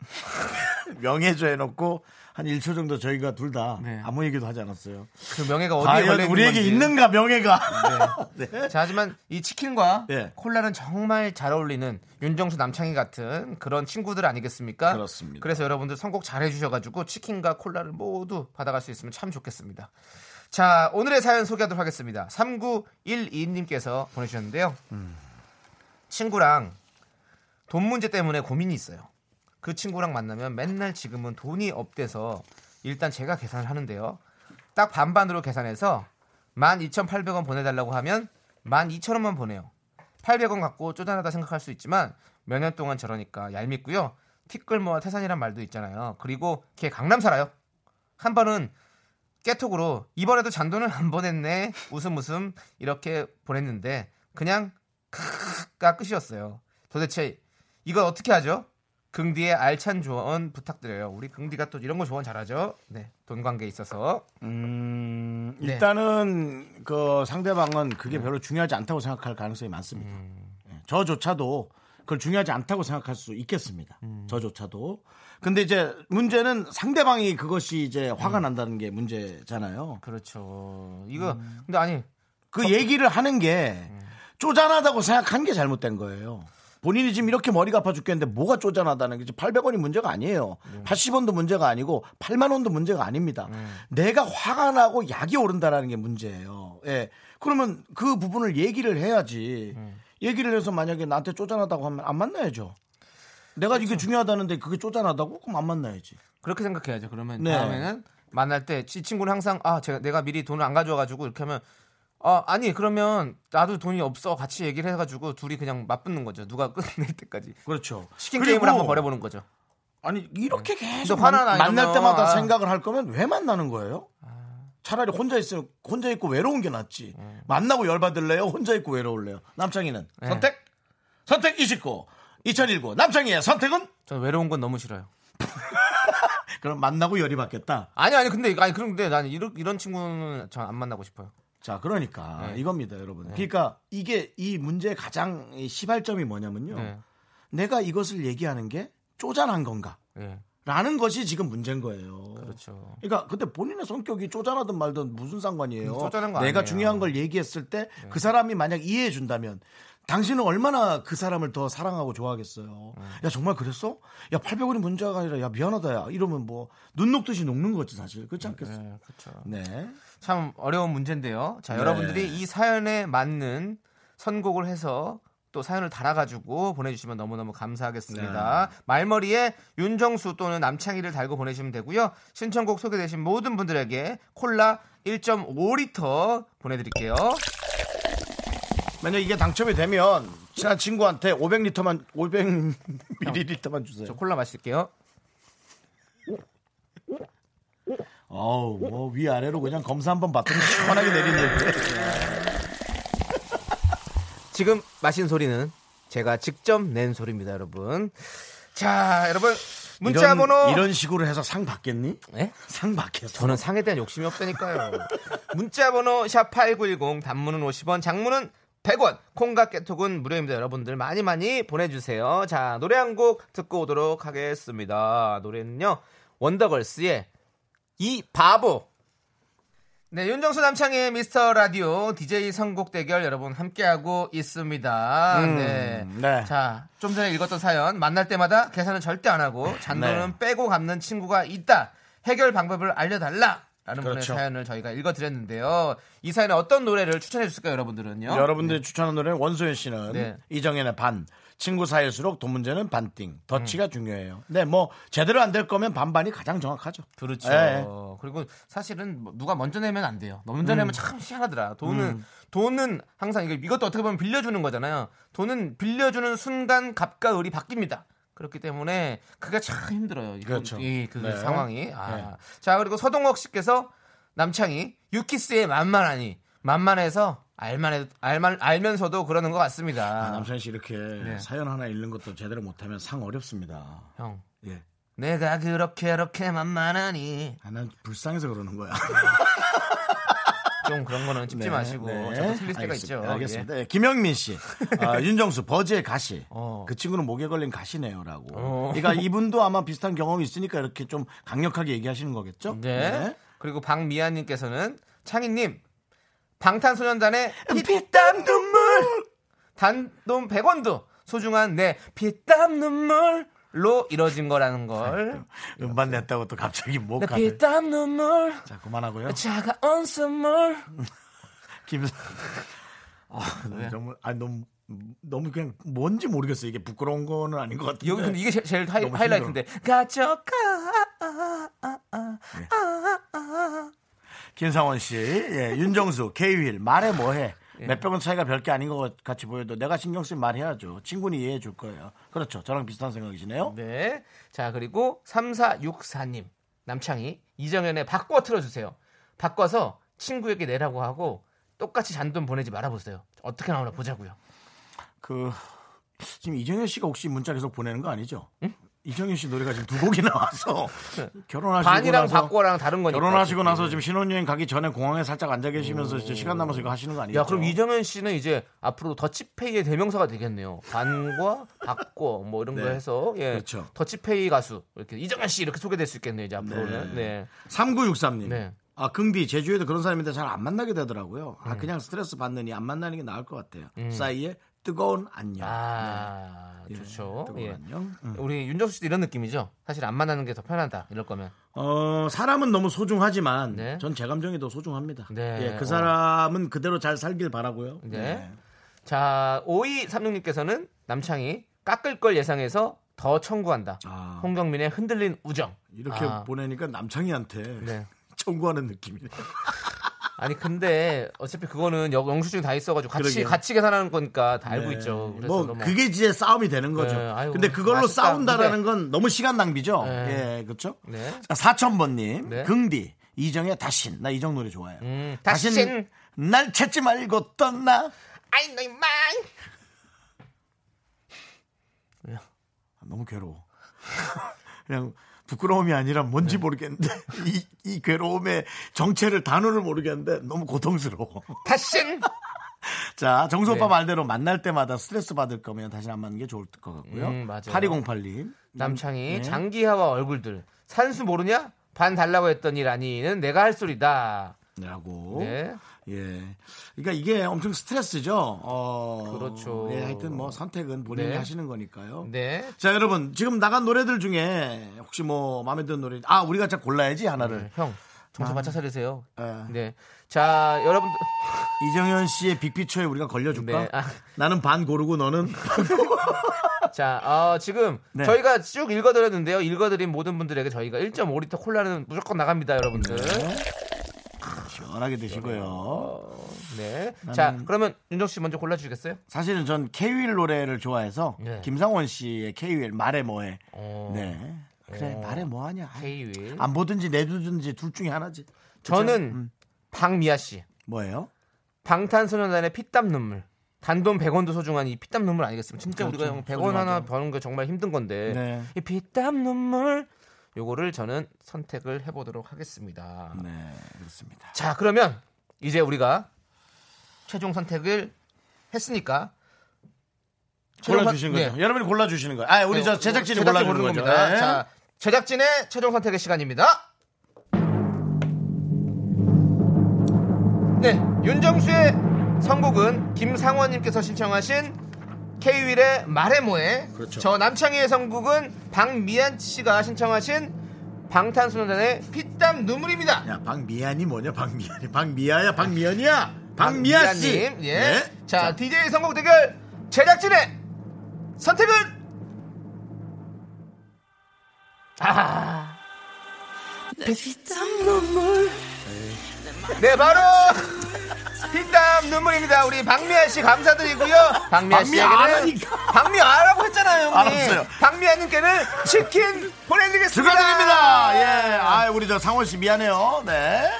[laughs] 명예죠 해놓고 한 1초 정도 저희가 둘다 네. 아무 얘기도 하지 않았어요. 그 명예가 어디에 과연 있는 우리에게 건지. 있는 가 명예가. 네. [laughs] 자, 하지만 이 치킨과 네. 콜라는 정말 잘 어울리는 윤정수 남창희 같은 그런 친구들 아니겠습니까? 그렇습니다. 그래서 여러분들 선곡 잘 해주셔가지고 치킨과 콜라를 모두 받아갈 수 있으면 참 좋겠습니다. 자, 오늘의 사연 소개하도록 하겠습니다. 3912님께서 보내주셨는데요. 친구랑 돈 문제 때문에 고민이 있어요. 그 친구랑 만나면 맨날 지금은 돈이 없대서 일단 제가 계산을 하는데요. 딱 반반으로 계산해서 12,800원 보내달라고 하면 12,000원만 보내요. 800원 갖고 쪼잔하다 생각할 수 있지만 몇 년 동안 저러니까 얄밉고요. 티끌모아 태산이란 말도 있잖아요. 그리고 걔 강남 살아요. 한 번은 깨톡으로 이번에도 잔돈을 안 보냈네. 웃음 웃음 이렇게 보냈는데 그냥 크가 끝이었어요. 도대체 이걸 어떻게 하죠? 긍디의 알찬 조언 부탁드려요. 우리 긍디가 또 이런 거 조언 잘하죠. 네, 돈 관계 에 있어서. 음, 네. 일단은 그 상대방은 그게 별로 중요하지 않다고 생각할 가능성이 많습니다. 음. 예, 저조차도 그걸 중요하지 않다고 생각할 수 있겠습니다. 음. 저조차도. 근데 이제 문제는 상대방이 그것이 이제 화가 음. 난다는 게 문제잖아요. 그렇죠. 이거 근데 아니 그 얘기를 하는 게 음. 쪼잔하다고 생각한 게 잘못된 거예요. 본인이 지금 이렇게 머리가 아파 죽겠는데 뭐가 쪼잔하다는 게 800원이 문제가 아니에요. 음. 80원도 문제가 아니고 8만 원도 문제가 아닙니다. 내가 화가 나고 약이 오른다라는 게 문제예요. 예. 그러면 그 부분을 얘기를 해야지. 음. 얘기를 해서 만약에 나한테 쪼잔하다고 하면 안 만나야죠. 내가 이게 중요하다는데 그게 쪼잔하다고? 그럼 안 만나야지. 그렇게 생각해야죠. 그러면 네. 다음에는 만날 때 이 친구는 항상 아 제가 내가 미리 돈을 안 가져와가지고 이렇게 하면 아 아니 그러면 나도 돈이 없어 같이 얘기를 해가지고 둘이 그냥 맞붙는 거죠. 누가 [laughs] 끝낼 때까지 그렇죠. 치킨 게임을 한번 벌여보는 거죠. 아니 이렇게 계속 너 화나, 나 만날 이러면. 때마다 아. 생각을 할 거면 왜 만나는 거예요? 차라리 혼자 있으면 혼자 있고 외로운 게 낫지. 만나고 열받을래요? 혼자 있고 외로울래요? 남창희는 네. 선택? 선택 29. 2019 남창희의 선택은? 저는 외로운 건 너무 싫어요. [laughs] 그럼 만나고 열이 받겠다. 아니 아니 근데 아니 그런데 나는 이런 이런 친구는 전 안 만나고 싶어요. 자, 그러니까 네. 이겁니다, 여러분. 그러니까 이게 이 문제의 가장 이 시발점이 뭐냐면요. 네. 내가 이것을 얘기하는 게 쪼잔한 건가? 예. 라는 것이 지금 문제인 거예요. 그렇죠. 그러니까 근데 본인의 성격이 쪼잔하든 말든 무슨 상관이에요. 음, 쪼잔한 거 내가 아니에요. 네. 중요한 걸 얘기했을 때 그 사람이 만약 이해해 준다면 당신은 얼마나 그 사람을 더 사랑하고 좋아하겠어요. 음. 야 정말 그랬어? 야 800원이 문제가 아니라 야 미안하다 야 이러면 뭐 눈 녹듯이 녹는 거지 사실 그렇지 않겠어요? 네, 그렇죠. 네. 참 어려운 문제인데요. 자, 네. 여러분들이 이 사연에 맞는 선곡을 해서 또 사연을 달아가지고 보내주시면 너무너무 감사하겠습니다. 네. 말머리에 윤정수 또는 남창희를 달고 보내주시면 되고요. 신청곡 소개되신 모든 분들에게 콜라 1.5리터 보내드릴게요. 만약 이게 당첨이 되면 친한 친구한테 500리터만 500ml만 주세요. 저 콜라 마실게요. 어우 뭐 위아래로 그냥 검사 한번 받더니 시원하게 내리는데. [laughs] 지금 마신 소리는 제가 직접 낸 소리입니다, 여러분. 자, 여러분 문자 이런, 번호 이런 식으로 해서 상 받겠니? 네? 상 받겠어. 저는 상에 대한 욕심이 없다니까요. 문자 번호 샵8910 단문은 50원, 장문은 100원, 콩과 깨톡은 무료입니다. 여러분들 많이 많이 보내 주세요. 자, 노래 한 곡 듣고 오도록 하겠습니다. 노래는요, 원더걸스의 이 바보. 네, 윤정수 남창의 미스터 라디오 DJ 선곡 대결 여러분 함께하고 있습니다. 음, 네. 네. 자, 좀 전에 읽었던 사연 만날 때마다 계산을 절대 안 하고 잔돈은 빼고 갚는 친구가 있다. 해결 방법을 알려달라. 라는 분의 그렇죠. 사연을 저희가 읽어드렸는데요. 이 사연에 어떤 노래를 추천해 주실까요, 여러분들은요? 여러분들이 추천한 노래는 원소연 씨는 네. 이정현의 반. 친구 사이일수록 돈 문제는 반띵. 음. 더치가 중요해요. 네, 뭐 제대로 안 될 거면 반반이 가장 정확하죠. 그렇죠. 예. 그리고 사실은 뭐 누가 먼저 내면 안 돼요. 너 음. 먼저 내면 참 희한하더라. 돈은 돈은 항상 이것도 어떻게 보면 빌려주는 거잖아요. 돈은 빌려주는 순간 값과 을이 바뀝니다. 그렇기 때문에 그게 참 힘들어요. 이 그렇죠. 이, 그 네. 상황이. 아. 네. 자 그리고 서동욱 씨께서 남창이 유키스의 만만하니 만만해서 알만 알만 알면서도 그러는 것 같습니다. 아, 남편 씨 이렇게 네. 사연 하나 읽는 것도 제대로 못하면 상 어렵습니다. 형, 예. 내가 그렇게 이렇게 만만하니 아, 난 불쌍해서 그러는 거야. [laughs] 좀 그런 거는 찝지 네, 마시고 네. 저도 틀릴 때가. 있죠. 알겠습니다. 예. 네, 김영민 씨, 아, [laughs] 윤정수 버즈의 가시. 어. 그 친구는 목에 걸린 가시네요라고. 어. 그러니까 이분도 아마 비슷한 경험이 있으니까 이렇게 좀 강력하게 얘기하시는 거겠죠? 네. 그리고 박미아님께서는 창희님 방탄소년단의 피땀 눈물. 단돈 100원도 소중한 내 피땀 눈물로 이뤄진 거라는 걸. 음반 냈다고 또 갑자기 내 목까지. 피땀 눈물 자 그만하고요. 차가운 선물. [laughs] 김. 아, 정말 아 너무 너무 그냥 뭔지 모르겠어요. 이게 부끄러운 거는 아닌 것 같은데. 여기 근데 이게 제- 제일 하이, 너무 하이라이트인데 가져가. 김상원 씨, 예, 윤정수, 케이윌 말해 뭐해. 예. 몇백 원 차이가 별게 아닌 것 같이 보여도 내가 신경 쓰면 말해야죠. 친구는 이해해 줄 거예요. 그렇죠. 저랑 비슷한 생각이시네요. 네. 자, 그리고 3464님. 남창이 이정현의 바꿔 틀어주세요. 바꿔서 친구에게 내라고 하고 똑같이 잔돈 보내지 말아보세요. 어떻게 나오나 보자고요. 그 지금 이정현 씨가 혹시 문자 계속 보내는 거 아니죠? 이정현 씨 노래가 지금 두 곡이 나와서 [laughs] 결혼하시고 반이랑 나서 바꿔랑 다른 거니까. 결혼하시고 나서 지금 신혼여행 가기 전에 공항에 살짝 앉아 계시면서 이제 시간 남아서 이거 하시는 거 아니죠? 야, 그럼 이정현 씨는 이제 앞으로 더치페이의 대명사가 되겠네요. 반과 바꿔 뭐 이런 거 네. 해서 예. 그렇죠. 더치페이 가수 이렇게 이정현 씨 이렇게 소개될 수 있겠네요. 이제 앞으로는. 네. 3963님. 네. 아, 긍디, 제주에도 그런 사람인데 잘 안 만나게 되더라고요. 아, 그냥 스트레스 받느니 안 만나는 게 나을 것 같아요. 싸이의 뜨거운 안녕. 아, 네. 좋죠. 뜨거운 예. 안녕. 음. 우리 윤정수 씨도 이런 느낌이죠. 사실 안 만나는 게 더 편하다. 이럴 거면. 어, 사람은 너무 소중하지만 네. 전제 감정이 더 소중합니다. 네. 예, 그 사람은 그대로 잘 살길 바라고요. 네. 자, 5236님께서는 남창이 깎을 걸 예상해서 더 청구한다. 아. 홍경민의 흔들린 우정. 이렇게 아. 보내니까 남창희한테 네. [laughs] 청구하는 느낌이네. [laughs] 아니 근데 어차피 그거는 영- 영수증이 다 있어가지고 같이 그러게요. 같이 계산하는 거니까 다 알고 네. 있죠. 그래서 뭐 너무 그게 이제 싸움이 되는 거죠. 네, 아이고, 근데 그걸로 맛있다. 싸운다라는 건 너무 시간 낭비죠. 네. 예, 그렇죠. 네. 자, 사천번님, 네. 긍디, 이정의 다신. 나 이정 노래 좋아해요. 음, 다신. 날 찾지 말고 떠나. I know mine. 너무 괴로워. [laughs] 그냥 부끄러움이 아니라 뭔지 네. 모르겠는데 [laughs] 이, 이 괴로움의 정체를 단어를 모르겠는데 너무 고통스러워. 다신. [laughs] 자, 정수 오빠 네. 말대로 만날 때마다 스트레스 받을 거면 다시 안 만나는 게 좋을 것 같고요. 음, 맞아요. 8208님. 남창희 네. 장기하와 얼굴들 산수 모르냐? 반 달라고 했더니 라니는 내가 할 소리다. 라고. 네. 예. 그러니까 이게 엄청 스트레스죠. 어. 그렇죠. 예, 하여튼 뭐 선택은 본인이 네. 하시는 거니까요. 네. 자, 여러분. 지금 나간 노래들 중에 혹시 뭐 마음에 드는 노래. 아, 우리가 자 골라야지 하나를. 네, 형 정신 바짝 차리세요. 예. 네. 자 여러분들 [laughs] 이정현 씨의 빅피처에 우리가 걸려줄까? 네. 아. 나는 반 고르고 너는 [laughs] 자 어, 지금 네. 저희가 쭉 읽어드렸는데요. 읽어드린 모든 분들에게 저희가 1.5리터 콜라는 무조건 나갑니다, 여러분들. 네. 시원하게 드시고요. 네. 자 그러면 윤정 씨 먼저 골라 주시겠어요? 사실은 전 케이윌 노래를 좋아해서 네. 김상원 씨의 케이윌 말해 뭐해. 어, 네. 그래 어. 말해 뭐하냐. K-윌. 안 보든지 내두든지 둘 중에 하나지. 그쵸? 저는 음. 박미아 씨. 뭐예요? 방탄소년단의 피땀 눈물. 단돈 100원도 소중한 이 피땀 눈물 아니겠습니까? 진짜 그렇죠. 우리가 형 100원 하나 소중하죠. 버는 거 정말 힘든 건데 네. 이 피땀 눈물 요거를 저는 선택을 해보도록 하겠습니다. 네, 그렇습니다. 자 그러면 이제 우리가 최종 선택을 했으니까 최종 선- 골라 주시는 거죠. 네. 여러분이 골라 주시는 거예요. 아, 우리 네, 저 제작진이 골라 주는 고르는 거죠. 겁니다. 네. 자 제작진의 최종 선택의 시간입니다. 네, 윤정수의 선곡은 김상원님께서 신청하신 K-윌의 말해 뭐해. 그렇죠. 저 남창희의 선곡은 박미안 씨가 신청하신 방탄소년단의 피땀 눈물입니다. 야, 박미안이 뭐냐? 박미안이. 박미아야, 박미연이야. 박미아 씨. 예. 네. 자, DJ 선곡 대결 제작진의 선택은 아, 네 바로 피땀 눈물입니다. 우리 박미아 씨 감사드리고요. 박미아 박미아 씨에게는. 박미아라고 했잖아요. 형님. 알았어요. 박미아님께는 치킨 보내드리겠습니다. 축하드립니다. 예. 아, 우리 저 상원 씨 미안해요. 네.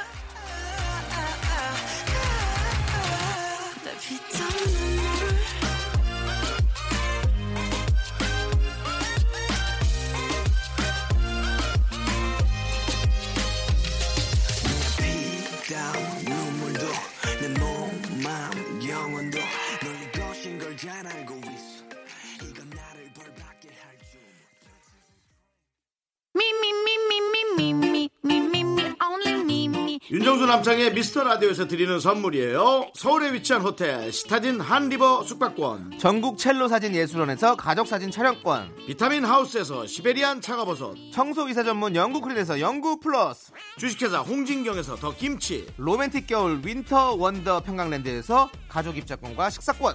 윤정수 남창희 미스터 라디오에서 드리는 선물이에요. 서울에 위치한 호텔 시타딘 한리버 숙박권, 전국 첼로 사진 예술원에서 가족 사진 촬영권, 비타민 하우스에서 시베리안 차가버섯, 청소 이사 전문 영국 크린에서 영국 플러스, 주식회사 홍진경에서 더 김치, 로맨틱 겨울 Winter Wonder 평강랜드에서 가족 입장권과 식사권,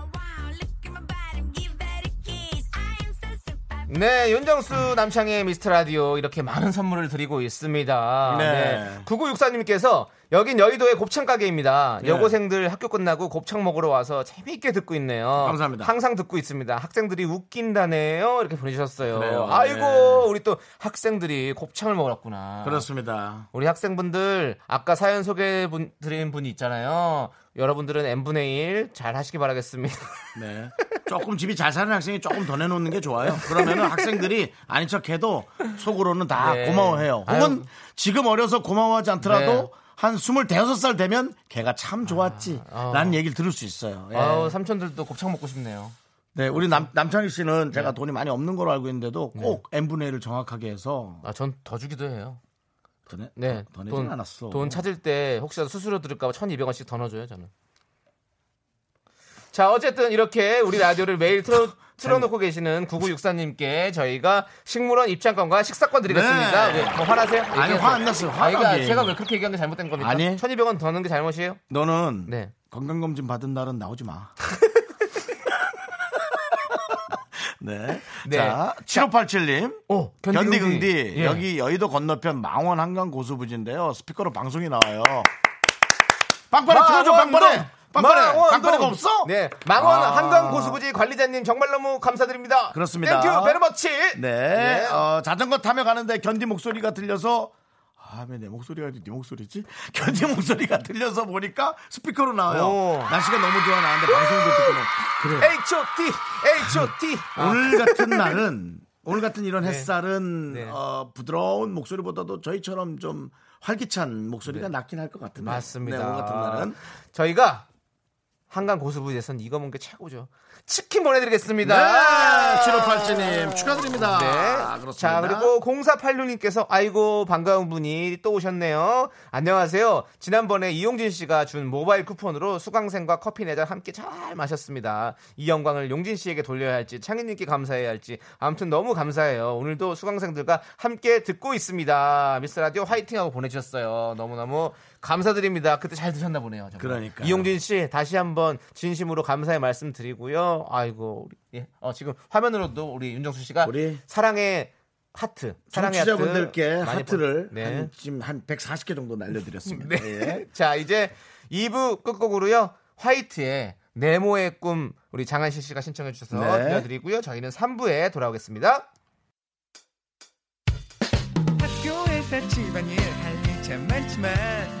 네, 윤정수 남창희 미스터 라디오 이렇게 많은 선물을 드리고 있습니다. 네. 9964님께서 여긴 여의도의 곱창 가게입니다. 네. 여고생들 학교 끝나고 곱창 먹으러 와서 재미있게 듣고 있네요. 감사합니다. 항상 듣고 있습니다. 학생들이 웃긴다네요. 이렇게 보내주셨어요. 그래요. 아이고, 네. 우리 또 학생들이 곱창을 먹으러 왔구나. 그렇습니다. 우리 학생분들 아까 사연 소개해 분- 드린 분이 있잖아요. 여러분들은 n분의 1 잘 하시기 바라겠습니다. [laughs] 네. 조금 집이 잘 사는 학생이 조금 더 내놓는 게 좋아요. 그러면은 학생들이 아닌 척해도 속으로는 다 네. 고마워해요. 혹은 아유. 지금 어려서 고마워하지 않더라도 네. 한 25살 되면 걔가 참 좋았지. 아. 라는 얘기를 들을 수 있어요. 예. 아우, 삼촌들도 곱창 먹고 싶네요. 네, 우리 남, 남창희 씨는 네. 제가 돈이 많이 없는 걸로 알고 있는데도 꼭 n분의 1을 정확하게 해서 아, 전 더 주기도 해요. 더, 내, 네. 더, 더 내진 돈, 않았어. 돈 찾을 때 혹시라도 수수료 들을까봐 1200원씩 더 넣어줘요, 저는. 자, 어쨌든 이렇게 우리 라디오를 매일 틀어, 틀어놓고 계시는 9964님께 저희가 식물원 입장권과 식사권 드리겠습니다. 네. 왜, 뭐 화나세요? 아니, 화 안 났어요. 아니, 그러니까. 제가 왜 그렇게 얘기하는 게 잘못된 겁니까? 아니. 1200원 더 넣는 게 잘못이에요? 너는 네. 건강검진 받은 날은 나오지 마. [laughs] 네. 네. 자, 7587님. 오, 견디긍디. 예. 여기 여의도 건너편 망원 한강 고수부지인데요. 스피커로 방송이 나와요. 빵빠레 틀어줘, 빵빠레! 빵빠레! 빵빠레가 없어? 네. 망원 아. 한강 고수부지 관리자님 정말 너무 감사드립니다. 그렇습니다. Thank you very much. 네. 어, 자전거 타며 가는데 견디 목소리가 들려서 아, 왜 내 목소리가 네 목소리지? [laughs] 견디 목소리가 들려서 보니까 스피커로 나와요. 오. 날씨가 너무 좋아 나왔는데 방송도 듣고 그래. [laughs] H.O.T. H.O.T. 아. 오늘 같은 날은 오늘 같은 이런 햇살은 네. 어, 부드러운 목소리보다도 저희처럼 좀 활기찬 목소리가 낫긴 할 것 같은데. 맞습니다. 네, 오늘 같은 날은 저희가 한강 고수부지에선 이거 먹는 게 최고죠. 치킨 보내드리겠습니다. 네, 7587님 축하드립니다. 네. 그렇습니다. 자, 그리고 0486님께서 아이고 반가운 분이 또 오셨네요. 안녕하세요. 지난번에 이용진 씨가 준 모바일 쿠폰으로 수강생과 커피 네잔 함께 잘 마셨습니다. 이 영광을 용진 씨에게 돌려야 할지 창희님께 감사해야 할지 아무튼 너무 감사해요. 오늘도 수강생들과 함께 듣고 있습니다. 미스 라디오 화이팅하고 보내주셨어요. 너무너무 감사드립니다. 그때 잘 드셨나 보네요. 정말. 그러니까요. 이용진 씨 다시 한번 진심으로 감사의 말씀 드리고요. 아이고 우리 예. 어, 지금 화면으로도 우리 윤정수 씨가 우리 사랑의 하트, 사랑의 청취자분들께 하트 많이 하트를 보- 네. 한, 지금 한 140개 정도 날려드렸습니다. 네. 예. [laughs] 자 이제 2부 끝곡으로요 화이트의 네모의 꿈 우리 장한실 씨가 신청해 주셔서 네. 들려드리고요. 저희는 3부에 돌아오겠습니다. 학교에서 집안일 할일참 많지만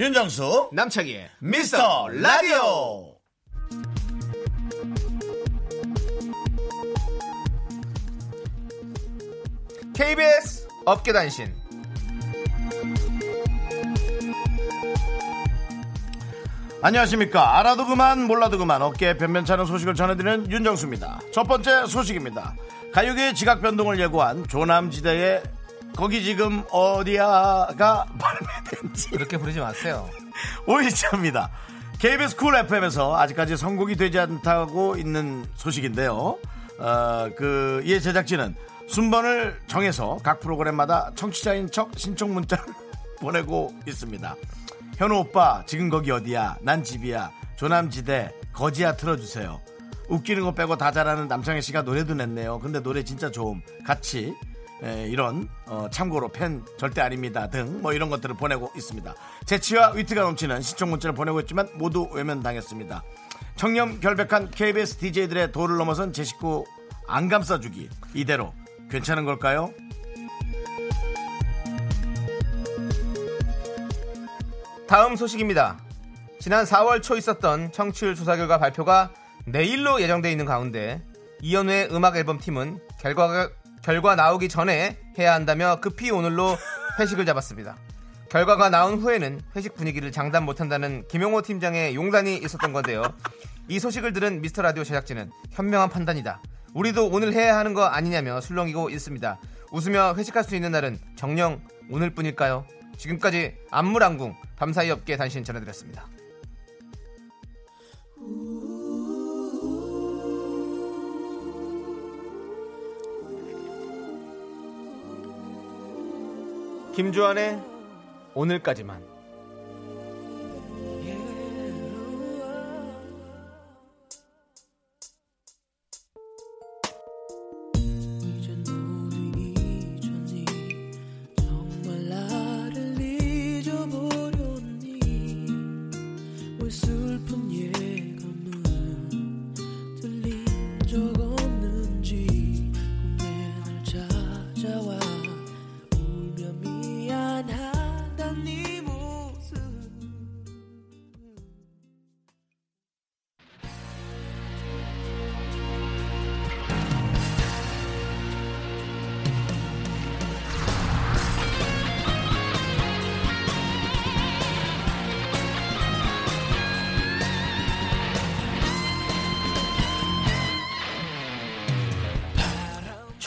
윤정수 남창희의 미스터 라디오. KBS 업계단신 안녕하십니까. 알아도 그만 몰라도 그만 어깨에 변변찮은 소식을 전해드리는 윤정수입니다. 첫 번째 소식입니다. 가요계의 지각 변동을 예고한 조남지대의 거기 지금 어디야가 발매된지 그렇게 부르지 마세요. 5일차입니다. KBS 쿨 FM에서 아직까지 선곡이 되지 않다고 있는 소식인데요. 어, 그, 이에 제작진은 순번을 정해서 각 프로그램마다 청취자인 척 신청 문자를 [laughs] 보내고 있습니다. 현우 오빠, 지금 거기 어디야? 난 집이야. 조남지대, 거지야 틀어주세요. 웃기는 거 빼고 다 잘하는 남창희 씨가 노래도 냈네요. 근데 노래 진짜 좋음. 같이 에, 이런 어, 참고로 팬 절대 아닙니다 등 뭐 이런 것들을 보내고 있습니다. 재치와 위트가 넘치는 시청 문자를 보내고 있지만 모두 외면당했습니다. 청렴 결백한 KBS DJ들의 도를 넘어선 제 식구 안 감싸주기 이대로 괜찮은 걸까요? 다음 소식입니다. 지난 4월 초 있었던 청취율 조사 결과 발표가 내일로 예정돼 있는 가운데 이연우의 음악 앨범 팀은 결과가 결과 나오기 전에 해야 한다며 급히 오늘로 [laughs] 회식을 잡았습니다. 결과가 나온 후에는 회식 분위기를 장담 못한다는 김용호 팀장의 용단이 있었던 건데요. 이 소식을 들은 미스터 라디오 제작진은 현명한 판단이다. 우리도 오늘 해야 하는 거 아니냐며 술렁이고 있습니다. 웃으며 회식할 수 있는 날은 정녕 오늘뿐일까요? 지금까지 안무랑궁 밤사이 업계 단신 전해드렸습니다. 김주환의 오늘까지만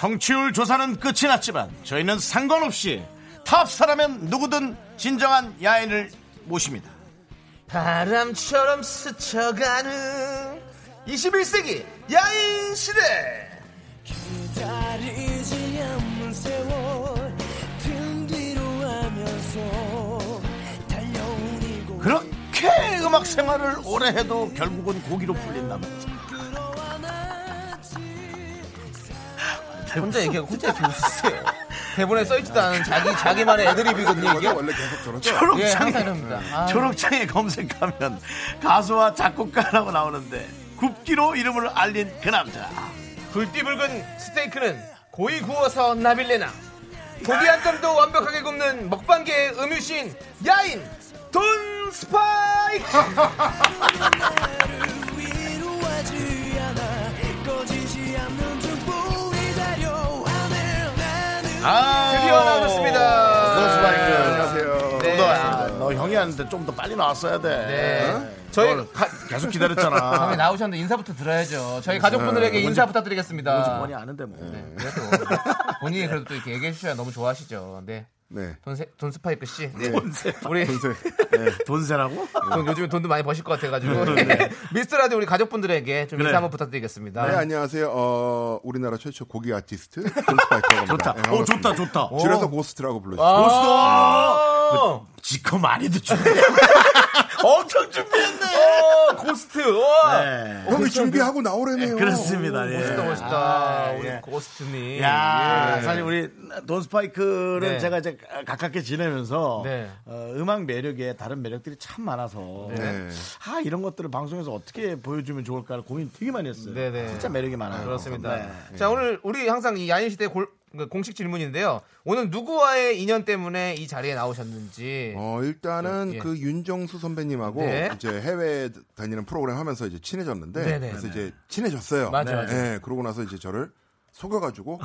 청취율 조사는 끝이 났지만 저희는 상관없이 탑스타라면 누구든 진정한 야인을 모십니다. 바람처럼 스쳐가는 21세기 야인 시대. 기다리지 않는 세월 등 뒤로 하면서 달려온 이곳 그렇게 음악 생활을 오래 해도 결국은 고기로 풀린 남자. 혼자 얘기하고 혼자 이렇게 웃으세요. 대본에 써있지도 않은 자기 자기만의 애드립이거든요 이게. 원래 계속 저렇죠. 예, 초록창에, 항상 이럽니다. 아. 초록창에 검색하면 가수와 작곡가라고 나오는데 굽기로 이름을 알린 그 남자. 굵디 붉은 스테이크는 고이 구워서 나빌레나 고기 한 점도 완벽하게 굽는 먹방계의 음유신 야인 돈 스파이크 [laughs] 아, 드디어 나오셨습니다. 돈 스파이크. 안녕하세요. 네. 너, 아, 너 형이 하는데 좀 더 빨리 나왔어야 돼. 네. 저희 널 가, 계속 기다렸잖아. [laughs] 처음에 나오셨는데 인사부터 드려야죠. 저희 가족분들에게 인사 부탁드리겠습니다. 뭔지 뭐니 아는데 뭐. 네, 그래도 본인이 그래도 또 이렇게 얘기해 주셔야 너무 좋아하시죠. 네. 네. 돈, 세, 돈 스파이크 씨. 네. 돈세. 우리 돈세라고? 돈, [laughs] 요즘에 돈도 많이 버실 것 같아가지고 네. [laughs] 미스터 라디오 우리 가족분들에게 좀 그래. 인사 한번 부탁드리겠습니다. 네, 안녕하세요. 어, 우리나라 최초 고기 아티스트 돈 스파이크라고 합니다. 좋다. 네, 오, 반갑습니다. 좋다, 좋다. 줄여서 고스트라고 불러주세요. 아, 지커 많이도 준비해. [laughs] 엄청 준비했네. 어, 고스트. 와. 네. 형이 준비하고 나오래네요. 그렇습니다. 예. 멋있다, 멋있다. 아, 우리 예. 고스트님. 야, 예. 사실 우리 돈 스파이크를 네. 제가 이제 가깝게 지내면서 네. 어, 음악 매력에 다른 매력들이 참 많아서 네. 아 이런 것들을 방송에서 어떻게 보여주면 좋을까를 고민 되게 많이 했어요. 네, 네. 진짜 매력이 많아요. 그렇습니다. 네. 자, 오늘 우리 항상 이 야인 시대 골, 그 공식 질문인데요. 오늘 누구와의 인연 때문에 이 자리에 나오셨는지. 어, 일단은 예. 그 윤정수 선배님하고 네. 이제 해외 다니는 프로그램 하면서 이제 친해졌는데 네네. 그래서 이제 친해졌어요. 맞아, 맞아. 네, 그러고 나서 이제 저를 속여가지고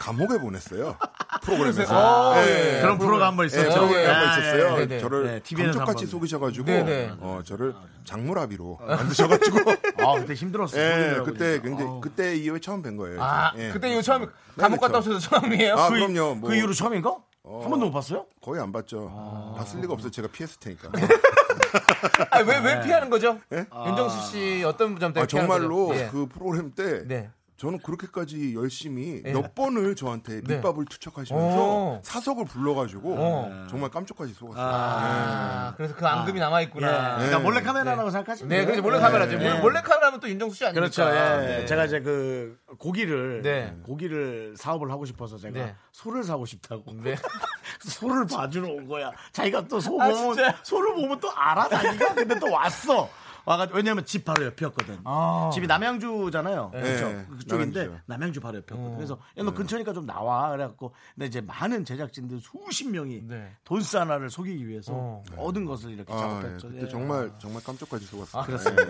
감옥에 보냈어요. 프로그램에서. 어, 네. 예. 그런 프로가 한번 네, 있었죠. 프로그램 예. 한번 있었어요. 네, 네. 저를 네, TV에서 감쪽같이. 속이셔가지고 네, 네. 어, 저를 장물아비로 만드셔가지고 아 그때 힘들었어요. 예, 속이느라고 그때. 굉장히 어. 그때 이후에 처음 뵌 거예요. 아, 예. 그때 이후 처음 감옥 갔다 오셔서 처음이에요? 아, 그, 이- 그럼요. 뭐 그 이후로 처음인가? 한 번도 못 봤어요? 거의 안 봤죠. 봤을 리가 없어요. 제가 피했을 테니까. [laughs] 아, 왜, 왜 피하는 거죠? 예? 윤정수 씨 어떤 점 때문에 아, 정말로? 예. 그 프로그램 때 네. 저는 그렇게까지 열심히 예. 몇 번을 저한테 네. 밑밥을 투척하시면서 오. 사석을 불러가지고 어. 정말 깜짝까지 속았어요. 아, 그래서 그 앙금이 남아 있구나. 예. 그러니까 몰래 카메라라고 생각하시면 네. 그렇죠. 몰래 카메라죠. 예. 몰래 카메라면 또 윤정수 씨 아닙니까? 그렇죠. 예. 네. 제가 이제 그 고기를 네. 고기를 사업을 하고 싶어서 제가 네. 소를 사고 싶다고. 네. [laughs] 소를 봐주러 온 거야. 자기가 또소 아, 보면 진짜요? 소를 보면 또 알아 자기가. 근데 또 왔어. 와가지고 왜냐면 집 바로 옆이었거든. 아. 집이 남양주잖아요. 그렇죠. 네, 그쪽인데 남양주죠. 남양주 바로 옆이었거든. 어. 그래서 야, 너 근처니까 좀 나와. 그래갖고 근데 이제 많은 제작진들 수십 명이 네. 돈스 하나를 속이기 위해서 어. 모든 것을 이렇게 아, 예. 작업했죠. 그때 예. 정말 정말 감쪽같이 속았어요. 그렇습니다.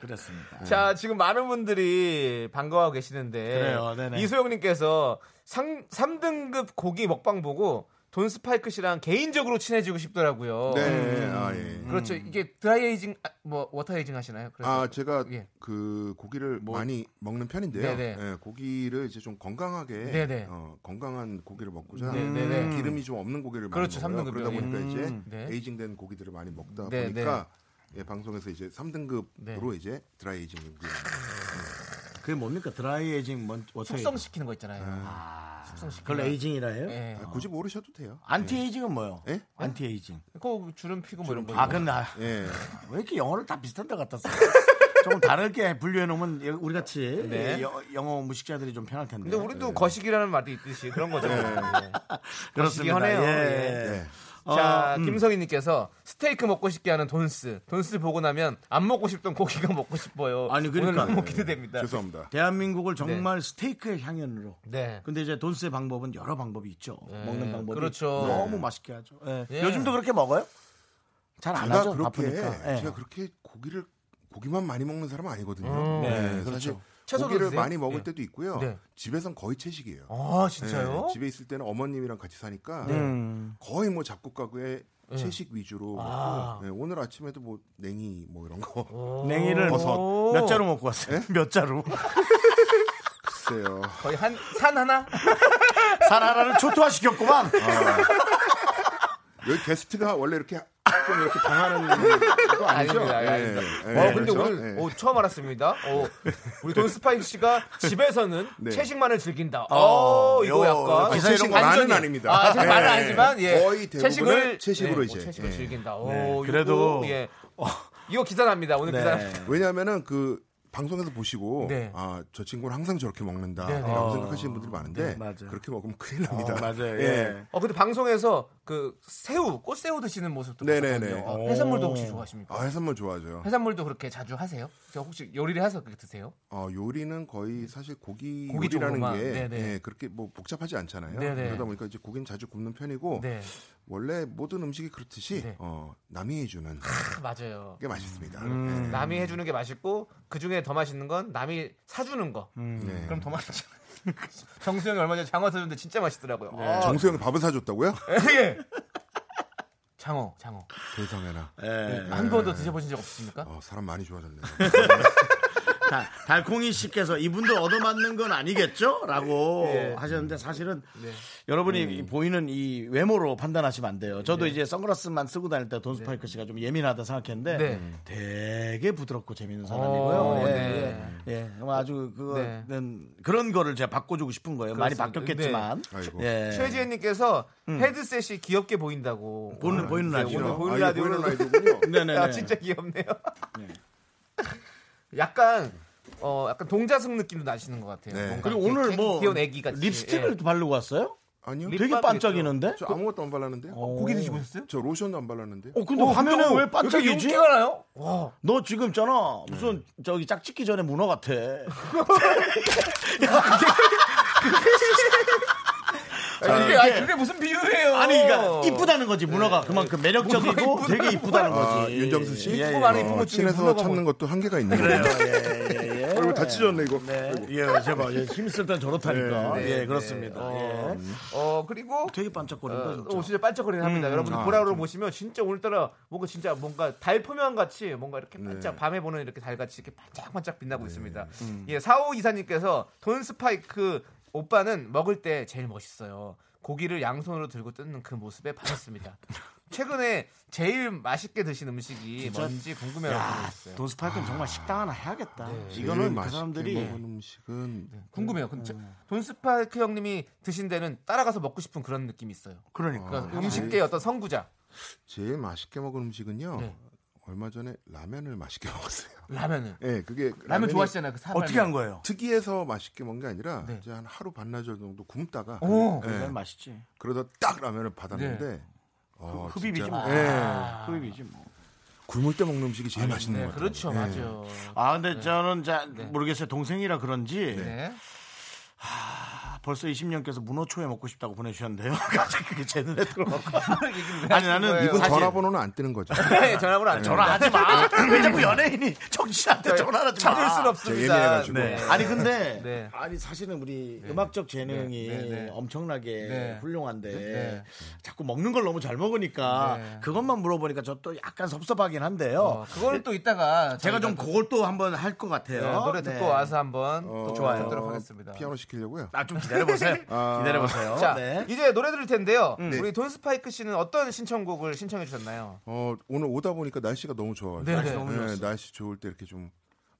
그렇습니다. 자, 지금 많은 분들이 반가워하고 계시는데. 이소영님께서 상, 3등급 고기 먹방 보고 돈 스파이크 씨랑 개인적으로 친해지고 싶더라고요. 네, 아 예. 그렇죠. 이게 dry aging, 아, 뭐, water aging 하시나요? 그래서 아 제가 예. 그 고기를 많이 먹는 편인데요. 네네. 예, 고기를 이제 좀 건강하게 네네. 어, 건강한 고기를 먹고자 네네네. 기름이 좀 없는 고기를 그렇죠, 많이 먹어요. 그러다 보니까 음. 이제 네. aging된 고기들을 많이 먹다 네, 보니까 예, 방송에서 이제 3등급으로 네. 이제 dry aging 고기 그게 뭡니까? dry aging 뭔 어떻게 숙성시키는 거 있잖아요. 아, 숙성시키는 그걸 거. aging이라 해요? 예. 아, 굳이 모르셔도 돼요. anti aging은 뭐요? 예? anti aging. 그 주름 피고 뭐 이런 거. 아, 근데 아, 예. [laughs] 왜 이렇게 영어를 다 비슷한 데 갖다 써? [laughs] 조금 다르게 분류해 놓으면 우리 같이 네. 영어 무식자들이 좀 편할 텐데. 근데 우리도 거시기라는 말도 있듯이 그런 거죠. 예. [laughs] 그렇습니다. 하네요. 예. 예. 자, 어, 음. 김성희님께서 스테이크 먹고 싶게 하는 돈스. 돈스 보고 나면 안 먹고 싶던 고기가 [laughs] 먹고 싶어요. 아니, 그러니까. 오늘 너무 기대됩니다. 죄송합니다. [laughs] 대한민국을 정말 스테이크의 향연으로. 네. 근데 이제 돈스의 방법은 여러 방법이 있죠. 네, 먹는 방법이 그렇죠. 너무 맛있게 하죠. 예. 예. 요즘도 그렇게 먹어요? 잘 안 하죠. 그렇게 바쁘니까. 예. 제가 그렇게 고기를 고기만 많이 먹는 사람은 아니거든요. 음, 네, 네, 그렇죠. 고기를 드세요? 많이 먹을 예. 때도 있고요. 네. 집에선 거의 채식이에요. 아, 진짜요? 네, 집에 있을 때는 어머님이랑 같이 사니까 음. 거의 뭐 잡곡 가구에 채식 위주로 네. 아. 먹고 네, 오늘 아침에도 뭐 냉이 뭐 이런 거 냉이를 버섯. 몇 자루 먹고 왔어요? 몇 자루? 글쎄요. 거의 한 산 하나? 산 하나를 초토화시켰구만. 여기 게스트가 원래 이렇게 좀 이렇게 당하는 거 아니죠? 아닙니다. 예, 아닙니다. 예, 어, 근데 그렇죠? 오늘 예. 어, 처음 알았습니다. 어, 우리 돈 스파이크 씨가 집에서는 네. 채식만을 즐긴다. 어, 이거 요, 약간 기사 채식 이런 거 많은 반전이- 아닙니다. 아, 많은 예. 아니지만 예. 거의 채식을 채식으로 예, 이제. 어, 채식을 예. 즐긴다. 오, 네, 그래도- 예. 이거 기사 납니다. 오늘 네. 기사 납니다. 왜냐하면은 그 방송에서 보시고 네. 아저 친구는 항상 저렇게 먹는다라고 네, 네. 생각하시는 분들이 많은데 네. 그렇게 먹으면 큰일 납니다. 어, 맞아요. 예. 예. 어, 근데 방송에서 그 새우, 꽃새우 드시는 모습도 네네네. 봤거든요. 어, 오. 해산물도 혹시 좋아하십니까? 아 해산물 좋아하죠. 해산물도 그렇게 자주 하세요? 저 혹시 요리를 해서 그렇게 드세요? 어, 요리는 거의 사실 고기, 고기 요리라는. 게. 예, 그렇게 뭐 복잡하지 않잖아요. 네네. 그러다 보니까 이제 고기는 자주 굽는 편이고 네. 원래 모든 음식이 그렇듯이 네. 어, 남이 해주는 크, 맞아요. 게 맛있습니다. 음. 예. 남이 해주는 게 맛있고 그 중에 더 맛있는 건 남이 사주는 거. 네. 그럼 더 맛있죠. [laughs] 정수영이 얼마 전에 장어 사줬는데 진짜 맛있더라고요. 아, 정수영이 밥을 사줬다고요? 예. 장어, 장어. 세상에나. 예. 한 번도 드셔보신 적 없으십니까? 어, 사람 많이 좋아졌네요. [laughs] 다- 달콩이 씨께서 이분도 얻어맞는 건 아니겠죠? 라고 예. 하셨는데 사실은 네. 여러분이 보이는 이 외모로 판단하시면 안 돼요. 저도 이제 선글라스만 쓰고 다닐 때 돈스파이크 씨가 좀 예민하다 생각했는데 네. 되게 부드럽고 재밌는 어, 사람이고요. 예, 네. 예, 예. 정말 아주 그거는 네. 그런 거를 제가 바꿔주고 싶은 거예요. 많이 그렇습니다. 바뀌었겠지만. 아이고. 예. 최지혜님께서 헤드셋이 귀엽게 보인다고. 보는- 아, 보이는 네, 라디오. 오늘 보이는 아, 라디오로. 라디오군요. 네네네. [laughs] 야, 진짜 귀엽네요. 약간 어 약간 동자승 느낌도 나시는 것 같아요. 네. 뭔가 그리고 오늘 개- 뭐 귀여운 애기 같이. 립스틱을 예. 바르고 왔어요? 아니요. 립- 되게. 반짝이는데? 저 아무것도 안 발랐는데요. 고기 드시고 오셨어요? 저 로션도 안 발랐는데요. 어, 근데 어, 화면에 근데 왜 반짝이지? 윤기가 나요? 와. 너 지금 있잖아. 무슨 저기 짝짓기 전에 문어 같아. [laughs] 아니, 그게, 아니, 그게 무슨 비유예요? 아니, 그러니까 이쁘다는 거지 문어가 그만큼 매력적이고 되게 이쁘다는 거지. 아, 윤정수 씨? 예, 예. 이쁘고 이쁜 어, 것 중에 친해서 찾는 것도 한계가 있는 그래요. 거예요. 예, 예, 예. 얼굴 다 찢어졌네 이거. 네, 예, 제발 예, 힘쓸 땐 저렇다니까. 네, 예, 네. 그렇습니다. 어, 예. 어, 그리고 되게 반짝거린다 어, 진짜. 어, 진짜 반짝거리긴 합니다. 여러분들 아, 보라로 보시면 진짜 오늘따라 뭔가 진짜 뭔가 달 표면 같이 뭔가 이렇게 네. 반짝 밤에 보는 이렇게 달 같이 이렇게 반짝반짝 빛나고 있습니다. 음. 예, 사오 이사님께서 돈 스파이크 오빠는 먹을 때 제일 멋있어요. 고기를 양손으로 들고 뜯는 그 모습에 반했습니다. [laughs] 최근에 제일 맛있게 드신 음식이 진짜? 뭔지 궁금해하고 있어요. 돈 스파이크는 정말 식당 하나 해야겠다. 제일 이거는 그 사람들이 먹은 음식은 궁금해요. 근데 돈 스파이크 형님이 드신 데는 따라가서 먹고 싶은 그런 느낌이 있어요. 그러니까. 그러니까 아, 음식계의 어떤 선구자. 제일 맛있게 먹은 음식은요. 네. 얼마 전에 라면을 맛있게 [laughs] 먹었어요. 라면을. 예, 그게 라면 좋아하시잖아요. 그. 어떻게 한 거예요? 특이해서 맛있게 먹은 게 아니라 네. 이제 한 하루 반나절 정도 굶다가 오. 예, 그건 맛있지. 그러다 딱 라면을 받았는데 어, 흡입이지 진짜, 뭐. 예, 흡입이지 뭐. 굶을 때 먹는 음식이 제일 맛있는 네, 것 같아요. 그렇죠. 예. 맞아요. 아, 근데 저는 자, 모르겠어요. 동생이라 그런지 네. 아, 벌써 20년께서 문어초에 먹고 싶다고 보내주셨는데요. [laughs] 갑자기 그게 제 눈에 [laughs] 왜 아니, 나는? 이분 사실- 전화번호는 안 뜨는 거죠. [laughs] 네, 전화번호 안 전화하지 마. 왜 자꾸 연예인이 정치한테 전화하지 마. 찾을 순 제가 없습니다. 예민해가지고. 네. 아니 근데 네. 아니 사실은 우리 음악적 재능이 네, 네, 네. 엄청나게 네. 훌륭한데 네. 자꾸 먹는 걸 너무 잘 먹으니까 네. 그것만 물어보니까 저 또 약간 섭섭하긴 한데요. 어, 그거는 또 이따가 제가 좀 저희가 그걸 또 한번 할것 네, 같아요. 노래 듣고 네. 와서 한번 또 좋아요. 듣도록 하겠습니다. 피아노 시키려고요. 아, 좀 기다려 보세요. [laughs] 아. 기다려보세요. 자, 네. 이제 노래 들을 텐데요. 네. 우리 돈 스파이크 씨는 어떤 신청곡을 신청해 주셨나요? 어, 오늘 오다 보니까 날씨가 너무 좋아요. 네, 날씨 네. 너무 좋았어. 날씨 좋을 때 이렇게 좀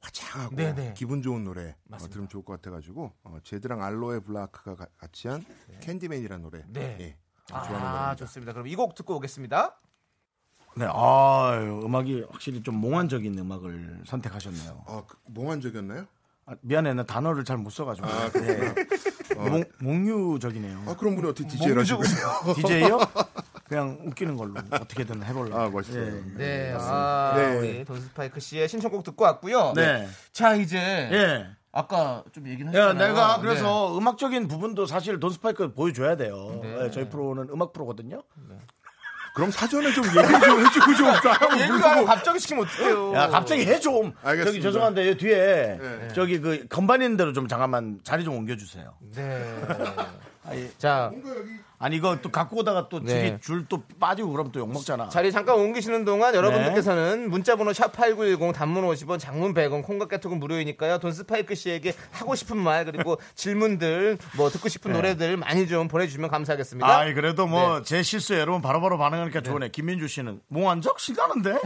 화창하고 네, 네. 기분 좋은 노래 어. 들으면 좋을 것 같아가지고 어, 제드랑 알로에 블라크가 가- 같이 한 캔디맨이라는 노래. 네. 예, 아주 좋아하는 아. 좋습니다. 그럼 이 곡 듣고 오겠습니다. 네, 아, 음악이 확실히 좀 몽환적인 음악을 선택하셨네요. 아, 그, 몽환적이었나요? 아, 미안해, 나 단어를 잘 못 써가지고. 아, 네. 몽, 몽유적이네요. 아, 그럼 우리 어떻게 DJ를 하시고요? [laughs] DJ요? 그냥 웃기는 걸로 어떻게든 해볼라. 아, 멋있어요. 예. 네, 아, 네. 우리 돈 스파이크 씨의 신청곡 듣고 왔고요. 네. 자, 이제 예. 아까 좀 얘기는 야, 하셨잖아요. 내가 그래서 음악적인 부분도 사실 돈 스파이크 보여줘야 돼요. 네. 예, 저희 프로는 음악 프로거든요. 그럼 사전에 좀 얘기 좀 해주고 좀안 하고 갑자기 시키면 어떡해요. 야, 갑자기 해 좀. 알겠습니다. 저기 죄송한데 뒤에 네. 저기 그 건반 있는 대로 좀 잠깐만 자리 좀 옮겨주세요. 네. 아니, 자, 아니 이거 또 갖고 오다가 또 네. 줄또 빠지고 그러면 또욕 먹잖아. 자리 잠깐 옮기시는 동안 네. 여러분들께서는 문자번호 샵 8910 단문 50원 장문 100원 콩과 깨톡은 무료이니까요. 돈 스파이크 씨에게 하고 싶은 말 그리고 [laughs] 질문들 뭐 듣고 싶은 노래들 많이 좀 보내주시면 감사하겠습니다. 네. 아이 그래도 뭐 네. 제 실수에 여러분 바로바로 반응하니까 좋으네. 김민주 씨는 몽환적 시간인데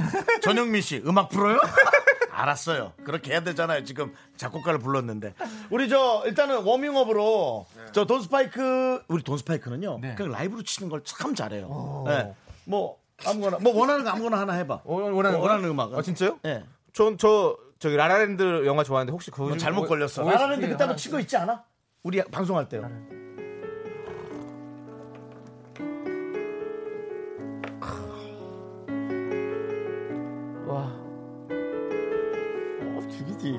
전영민 씨 음악 풀어요? [laughs] 알았어요. 그렇게 해야 되잖아요. 지금 작곡가를 불렀는데 우리 저 일단은 워밍업으로 저 돈스파이크 우리 돈스파이크는요. 네. 그냥 라이브로 치는 걸 참 잘해요. 네. 뭐 아무거나 뭐 원하는 거 아무거나 하나 해봐. 어, 원하는 거? 원하는 음악. 아, 진짜요? 네. 전저 저기 라라랜드 영화 좋아하는데 혹시 그거 너좀 잘못 오- 걸렸어. 나라는데 그때 한번 치고 있지 않아? 우리 방송할 때요. 와. 어, 죽이지.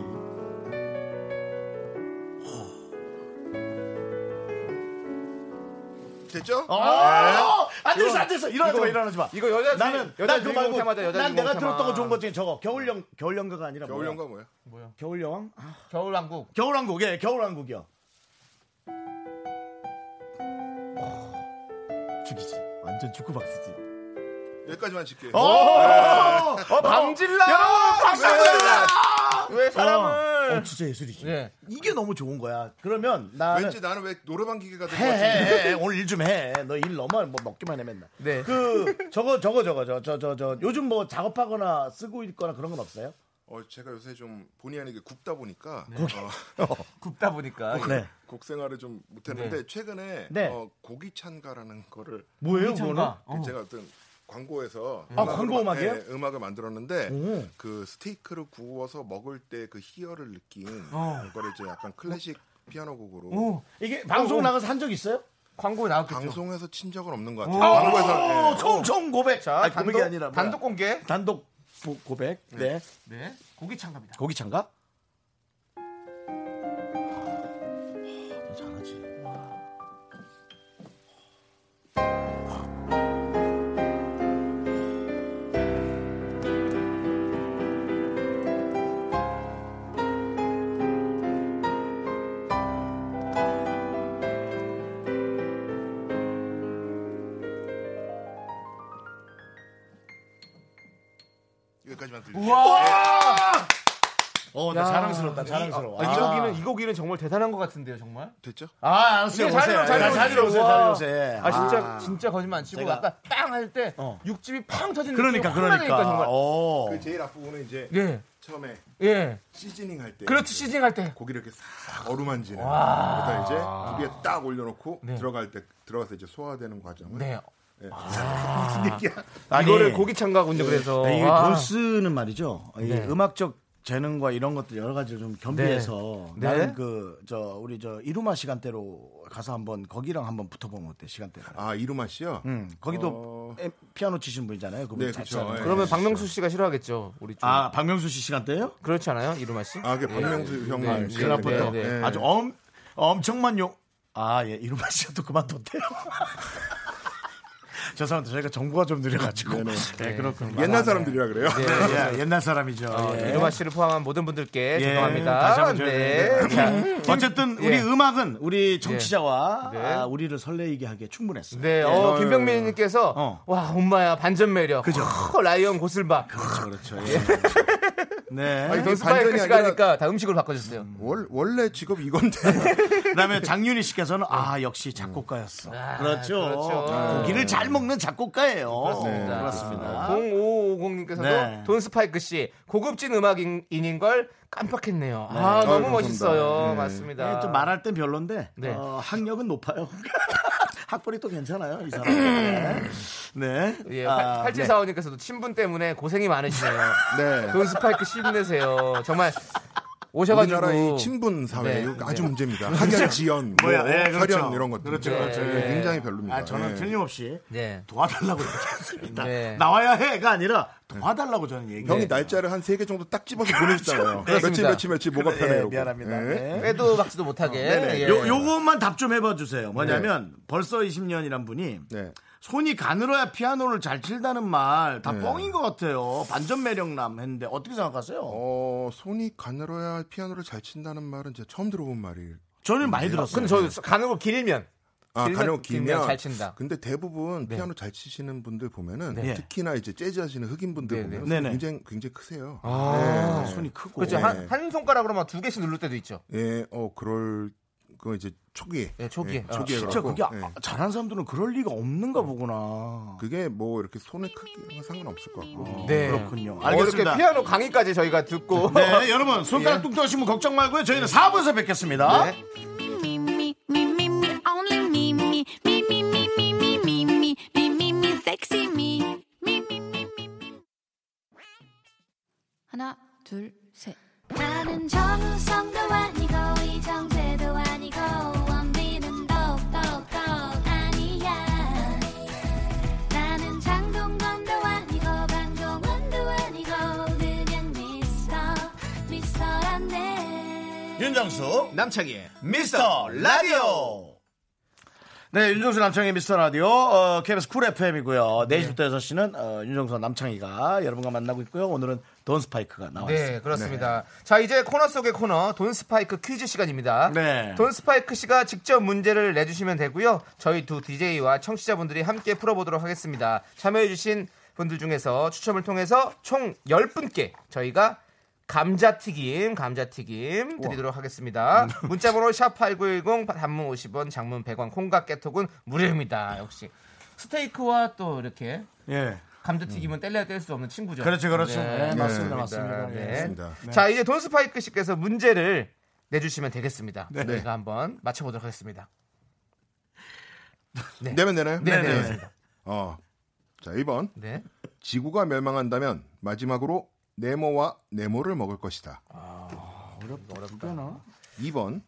됐죠? 어, 안 됐어, 안 됐어. 일어나지 마, 일어나지 마. 이거 여자 나는 여자 난 그거 주인공 말고 테마다 여자 난 내가. 들었던 거 좋은 것 중에 저거 겨울연 겨울연가가 아니라 뭐야? 겨울연가 뭐야? 겨울 여왕? 아, 겨울왕국. 겨울왕국, 예, 겨울왕국이요. 죽이지. 완전 축구 박스지. 여기까지만 칠게요. 어, 방질라. 여러분 박수 한번 주 왜 사람을? 어, 어, 진짜 예술이지. 예. 이게 너무 좋은 거야. 그러면 나는 왠지 나는 왜 노래방 기계가 될것 해, 같은데. 해, 해. 오늘 일 좀 해. 너 일 너무 뭐 먹기만 해 맨날. 네. 그 저거 저거 저거 저 저 저 저 요즘 뭐 작업하거나 쓰고 있거나 그런 건 없어요? 어, 제가 요새 좀 본의 아니게 굽다 보니까 네. 어, [laughs] 굽다 보니까. 네. 곡 생활을 좀 못했는데 최근에 네. 어, 고기 찬가라는 거를 뭐예요, 괜찮다. 그거는? 그 제가 어떤 광고에서 아, 음악으로 광고 마- 음악이에요? 예, 음악을 만들었는데 오. 그 스테이크를 구워서 먹을 때 그 희열을 느낀 어. 그거를 이제 약간 클래식 피아노 곡으로 오, 이게 방송 나가서 한 적 있어요? 광고에 나왔겠죠. 방송에서 친 적은 없는 것 같아요. 광고에서 예. 총, 총 고백. 자, 아니, 단독, 고백이 아니라 뭐야. 단독 공개. 단독 고, 고백. 네. 네. 고기 참가입니다. 고기 찬가? 우와! 어, 나 야. 자랑스럽다. 자랑스러워. 아, 이 아. 곡이는 이 곡이는 정말 대단한 것 같은데요, 정말. 됐죠? 아, 알았어요. 네, 잘 오세요. 들어, 잘 들어, 잘 들어오세요. 잘 들어오세요. 아 진짜 진짜 거짓말 안 치고 제가- 약간 빵할때 어. 육즙이 팡 터지는 그러니까, 확 나니까, 그러니까. 정말. 어. 그 제일 앞부분은 이제 예. 처음에 예. 시즈닝 할 때 그렇지 시즌 할 때. 고기를 이렇게 싹 어루만지는 그러다 이제 두개딱 올려놓고 네. 들어갈 때 들어가서 이제 소화되는 과정을 네. 예. [laughs] 무슨 얘기야? 아니, 이거를 고기 참가군요. 그래서 네, 이게 와. 돈스는 말이죠. 이 네. 음악적 재능과 이런 것들 여러 가지를 좀 겸비해서 네. 나는 네. 그저 우리 저 이루마 시간대로 가서 한번 거기랑 한번 붙어보면 어때 시간대로. 아 이루마 씨요? 음 거기도 어. 에- 피아노 치신 분이잖아요. 그분 네. 치잖아요. 예. 그러면 박명수 씨가 싫어하겠죠. 우리 좀. 아 박명수 씨 시간대요? 그렇지 않아요, 이루마 씨? 아, 그 박명수 형님. 네. 네, 네. 아주 엄 엄청만 용. 아, 예, 이루마 씨가 또 그만뒀대요. [laughs] [laughs] 죄송합니다. 저희가 정보가 좀 느려가지고. 네네. [laughs] 네, 그렇군요. 옛날 사람들이라 그래요. 예, 옛날 사람이죠. 어, 예. 이루마 씨를 포함한 모든 분들께 예, 죄송합니다. 다시 한번 네. 자, 어쨌든 우리 예. 음악은 우리 정치자와 네. 아, 우리를 설레이게 하게 충분했어요. 네, 어, 예. 김병민님께서 어. 와 엄마야 반전 매력. 그죠. 허, [laughs] 라이언 고슬바. 그렇죠, 그렇죠. 예. 네. 아니, 돈 반전이 스파이크 씨가 아니라- 하니까 다 음식으로 바꿔줬어요. 월, 원래 직업이 이건데. [laughs] 그다음에 장윤희 씨께서는 아 역시 작곡가였어. 아, 그렇죠. 그렇죠. 고기를 잘 먹는 작곡가예요. 그렇습니다. 그렇습니다. 0550님께서도 네. 돈 스파이크 씨 고급진 음악인인 걸 깜빡했네요. 아, 아유, 너무 감사합니다. 멋있어요. 네. 맞습니다. 예, 좀 말할 땐 별론데 네. 어, 학력은 높아요. [laughs] 학벌이 또 괜찮아요, 이 사람. 네. [laughs] 네. 예, 아, 네. 8745님께서도 친분 때문에 고생이 많으시네요. 네. 돈 스파이크 씨 힘내세요. 정말 오셔가지고 우리나라의 친분 사회 네, 아주 네. 문제입니다. 학연, 지연, 뭐, 뭐야, 예, 그렇죠. 혈연 이런 것들. 그렇죠, 네, 그렇죠. 네, 예. 굉장히 별로입니다. 아, 저는 예. 틀림없이 네. 도와달라고 얘기했습니다. 네. 나와야 해가 아니라 도와달라고 저는 얘기해요. 형이 날짜를 한 세 개 정도 딱 집어서 보내주잖아요. 그렇습니다. 며칠 며칠 며칠 뭐가 네, 편해요. 미안합니다. 네. 빼도 박지도 못하게. 예. 요, 요것만 답 좀 해봐 주세요. 뭐냐면 벌써 20년이란 분이 네. 손이 가늘어야 피아노를 잘 칠다는 말다 네. 뻥인 것 같아요. 반전 매력남 했는데 어떻게 생각하세요? 어, 손이 가늘어야 피아노를 잘 친다는 말은 제가 처음 들어본 말이에요. 저는 많이 들었어요. 근데 저거 길면 아, 가령 길면 길면 잘 친다. 근데 대부분 네. 피아노 잘 치시는 분들 보면은 네. 특히나 이제 재즈 하시는 흑인 분들 네, 보면 네. 네네. 굉장히 굉장히 크세요. 아. 손이 크고. 그렇죠. 네. 한, 한 손가락으로 막 두 개씩 누를 때도 있죠. 예, 어 그럴 그거 이제 초기에. 네, 초기에. 네, 초기에 아, 진짜 그게 예. 네. 잘하는 사람들은 그럴 리가 없는가 어. 보구나. 그게 뭐 이렇게 손의 크기랑 상관없을 것 같고. 음, 네. 그렇군요. 알겠습니다. 어, 이렇게 피아노 강의까지 저희가 듣고. [laughs] 네, [laughs] 여러분 손가락 예. 뚱뚱하시면 걱정 말고요. 저희는 4분에서 뵙겠습니다. 네. 하나, 둘, 셋. 나는 정우성도 아니고 이정재 윤정수 남창희의 미스터 라디오. 네, 윤정수 남창희 미스터 라디오 어, KBS 쿨 FM이고요. 4시부터 6시는 어, 윤정수와 남창희가 여러분과 만나고 있고요. 오늘은 돈 스파이크가 나와 네. 그렇습니다. 자, 이제 코너 속의 코너 돈 스파이크 퀴즈 시간입니다. 네. 돈 스파이크 씨가 직접 문제를 내주시면 되고요. 저희 두 DJ와 청취자분들이 함께 풀어보도록 하겠습니다. 참여해주신 분들 중에서 추첨을 통해서 총 10분께 저희가 감자튀김, 감자튀김 드리도록 하겠습니다. 문자번호 샵8910 단문 50원, 장문 100원, 콩과 깨톡은 무료입니다. 역시 스테이크와 또 이렇게 예. 감자튀김은 뗄래야 뗄 수 없는 친구죠. 그렇죠, 그렇죠. 네, 맞습니다, 네. 맞습니다. 네. 예. 맞습니다. 자, 이제 돈 스파이크 씨께서 문제를 내주시면 되겠습니다. 네. 저희가 한번 맞춰보도록 하겠습니다. 내면 되나요? 네, 네, 네. 어. 자, 1번. 네. 지구가 멸망한다면 마지막으로 네모와 네모를 먹을 것이다. 어렵나? 2번.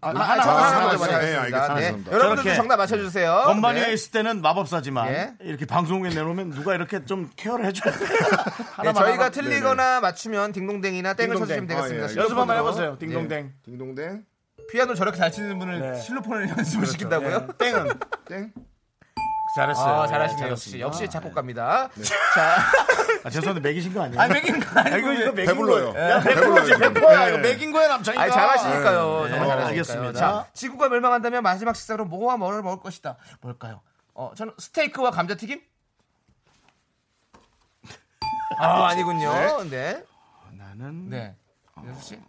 아, 아, 하나, 아, 하나, 하나, 하나, 먼저 하나, 맞춰주겠습니다. 네, 알겠습니다. 네. 알겠습니다. 여러분들도 정답 맞춰주세요. 건반이에 네. 있을 때는 마법사지만 예. 이렇게 방송에 내놓으면 누가 이렇게 좀 케어를 해줘야 돼. [laughs] 네, 저희가 하나. 틀리거나 맞추면 딩동댕이나 땡을 딩동댕. 쳐주시면 되겠습니다. 아, 예, 연습 한번. 해보세요. 딩동댕. 딩동댕. 네. 피아노 저렇게 잘 치는 분을 네. 실로폰을 [laughs] 연습을 시킨다고요? 예. 땡은 [laughs] 땡. 잘했어요. 아, 예, 잘하시네요. 역시. 역시 작곡가입니다. 자, 아, 죄송한데 매기신 거 아니에요? 아, 맥인 거 아, 아니고. 이거 이거 매긴 배불러요. 거예요. 야, 배불러요, 배불러지 지금. 배포야. 네. 이거 매긴 거야 남창이가. 아니, 잘하시니까요. 네. 정말 네, 잘하시니까요. 알겠습니다. 자, 지구가 멸망한다면 마지막 식사로 뭐와 뭐를 먹을 것이다. 뭘까요? 어, 저는 스테이크와 감자튀김? 아, 아니군요. 네. 나는 네. 윤수 씨?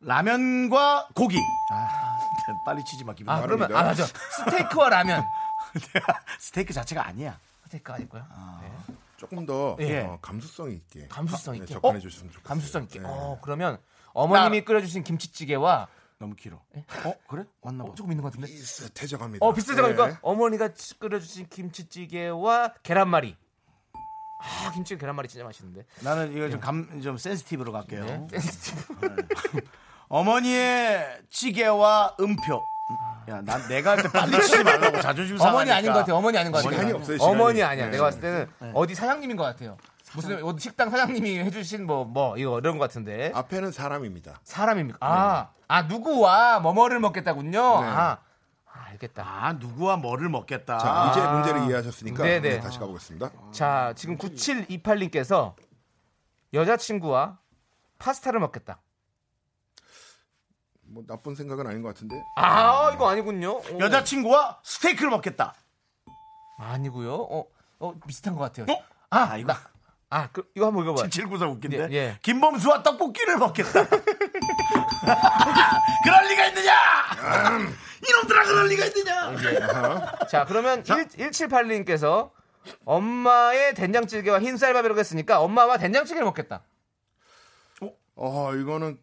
라면과 고기. 아, [laughs] 빨리 치지 마. 기분 아. 그러면, 아, 맞아. 스테이크와 라면. [laughs] 스테이크 자체가 아니야. 스테이크 아니고요. 네. 조금 더 예. 어, 감수성 있게. 감수성 네, 있게. 접근해 어? 주셨으면 좋겠어요. 감수성 있게. 네. 어, 그러면 어머님이 끓여주신 김치찌개와 너무 길어. 어 그래? 맞나 봐. 어, 조금 있는 것 같은데? 비슷해져갑니다. 어, 않을까? 네. 어머니가 치- 끓여주신 김치찌개와 계란말이. 아, 김치 계란말이 진짜 맛있는데. 나는 이거 좀감좀 센시티브로 갈게요. 네. [laughs] 어머니의 찌개와 음표. 야, 난 내가 할 때 빨리 치지 말라고 자존심 상하니까. 어머니 아닌 것 같아요. 어머니 아닌 것 같아요. 시간이 없어요, 시간이. 어머니 아니야. 네. 내가 봤을 때는 어디 사장님인 것 같아요. 무슨 어디 식당 사장님이 해주신 뭐뭐 이거 이런 것 같은데 앞에는 사람입니다. 사람입니까? 아, 아 누구와 뭐뭐를 먹겠다군요. 네. 아, 아, 알겠다. 아 누구와 뭐를 먹겠다. 자, 이제 문제를 이해하셨으니까 네네. 네, 다시 가보겠습니다. 자, 지금 9728님께서 여자친구와 파스타를 먹겠다. 뭐 나쁜 생각은 아닌 것 같은데. 아, 이거 아니군요. 어. 여자친구와 스테이크를 먹겠다. 아니고요. 어, 어 비슷한 것 같아요. 어? 아, 아, 이거 나, 아, 그, 이거 한번 읽어봐요. 794 웃긴데. 예, 예. 김범수와 떡볶이를 먹겠다. [laughs] 그럴 리가 있느냐? 이놈들아 그럴 리가 있느냐? 자, 그러면 1, 1781님께서 엄마의 된장찌개와 흰쌀밥이라고 했으니까 엄마와 된장찌개를 먹겠다. 어, 이거는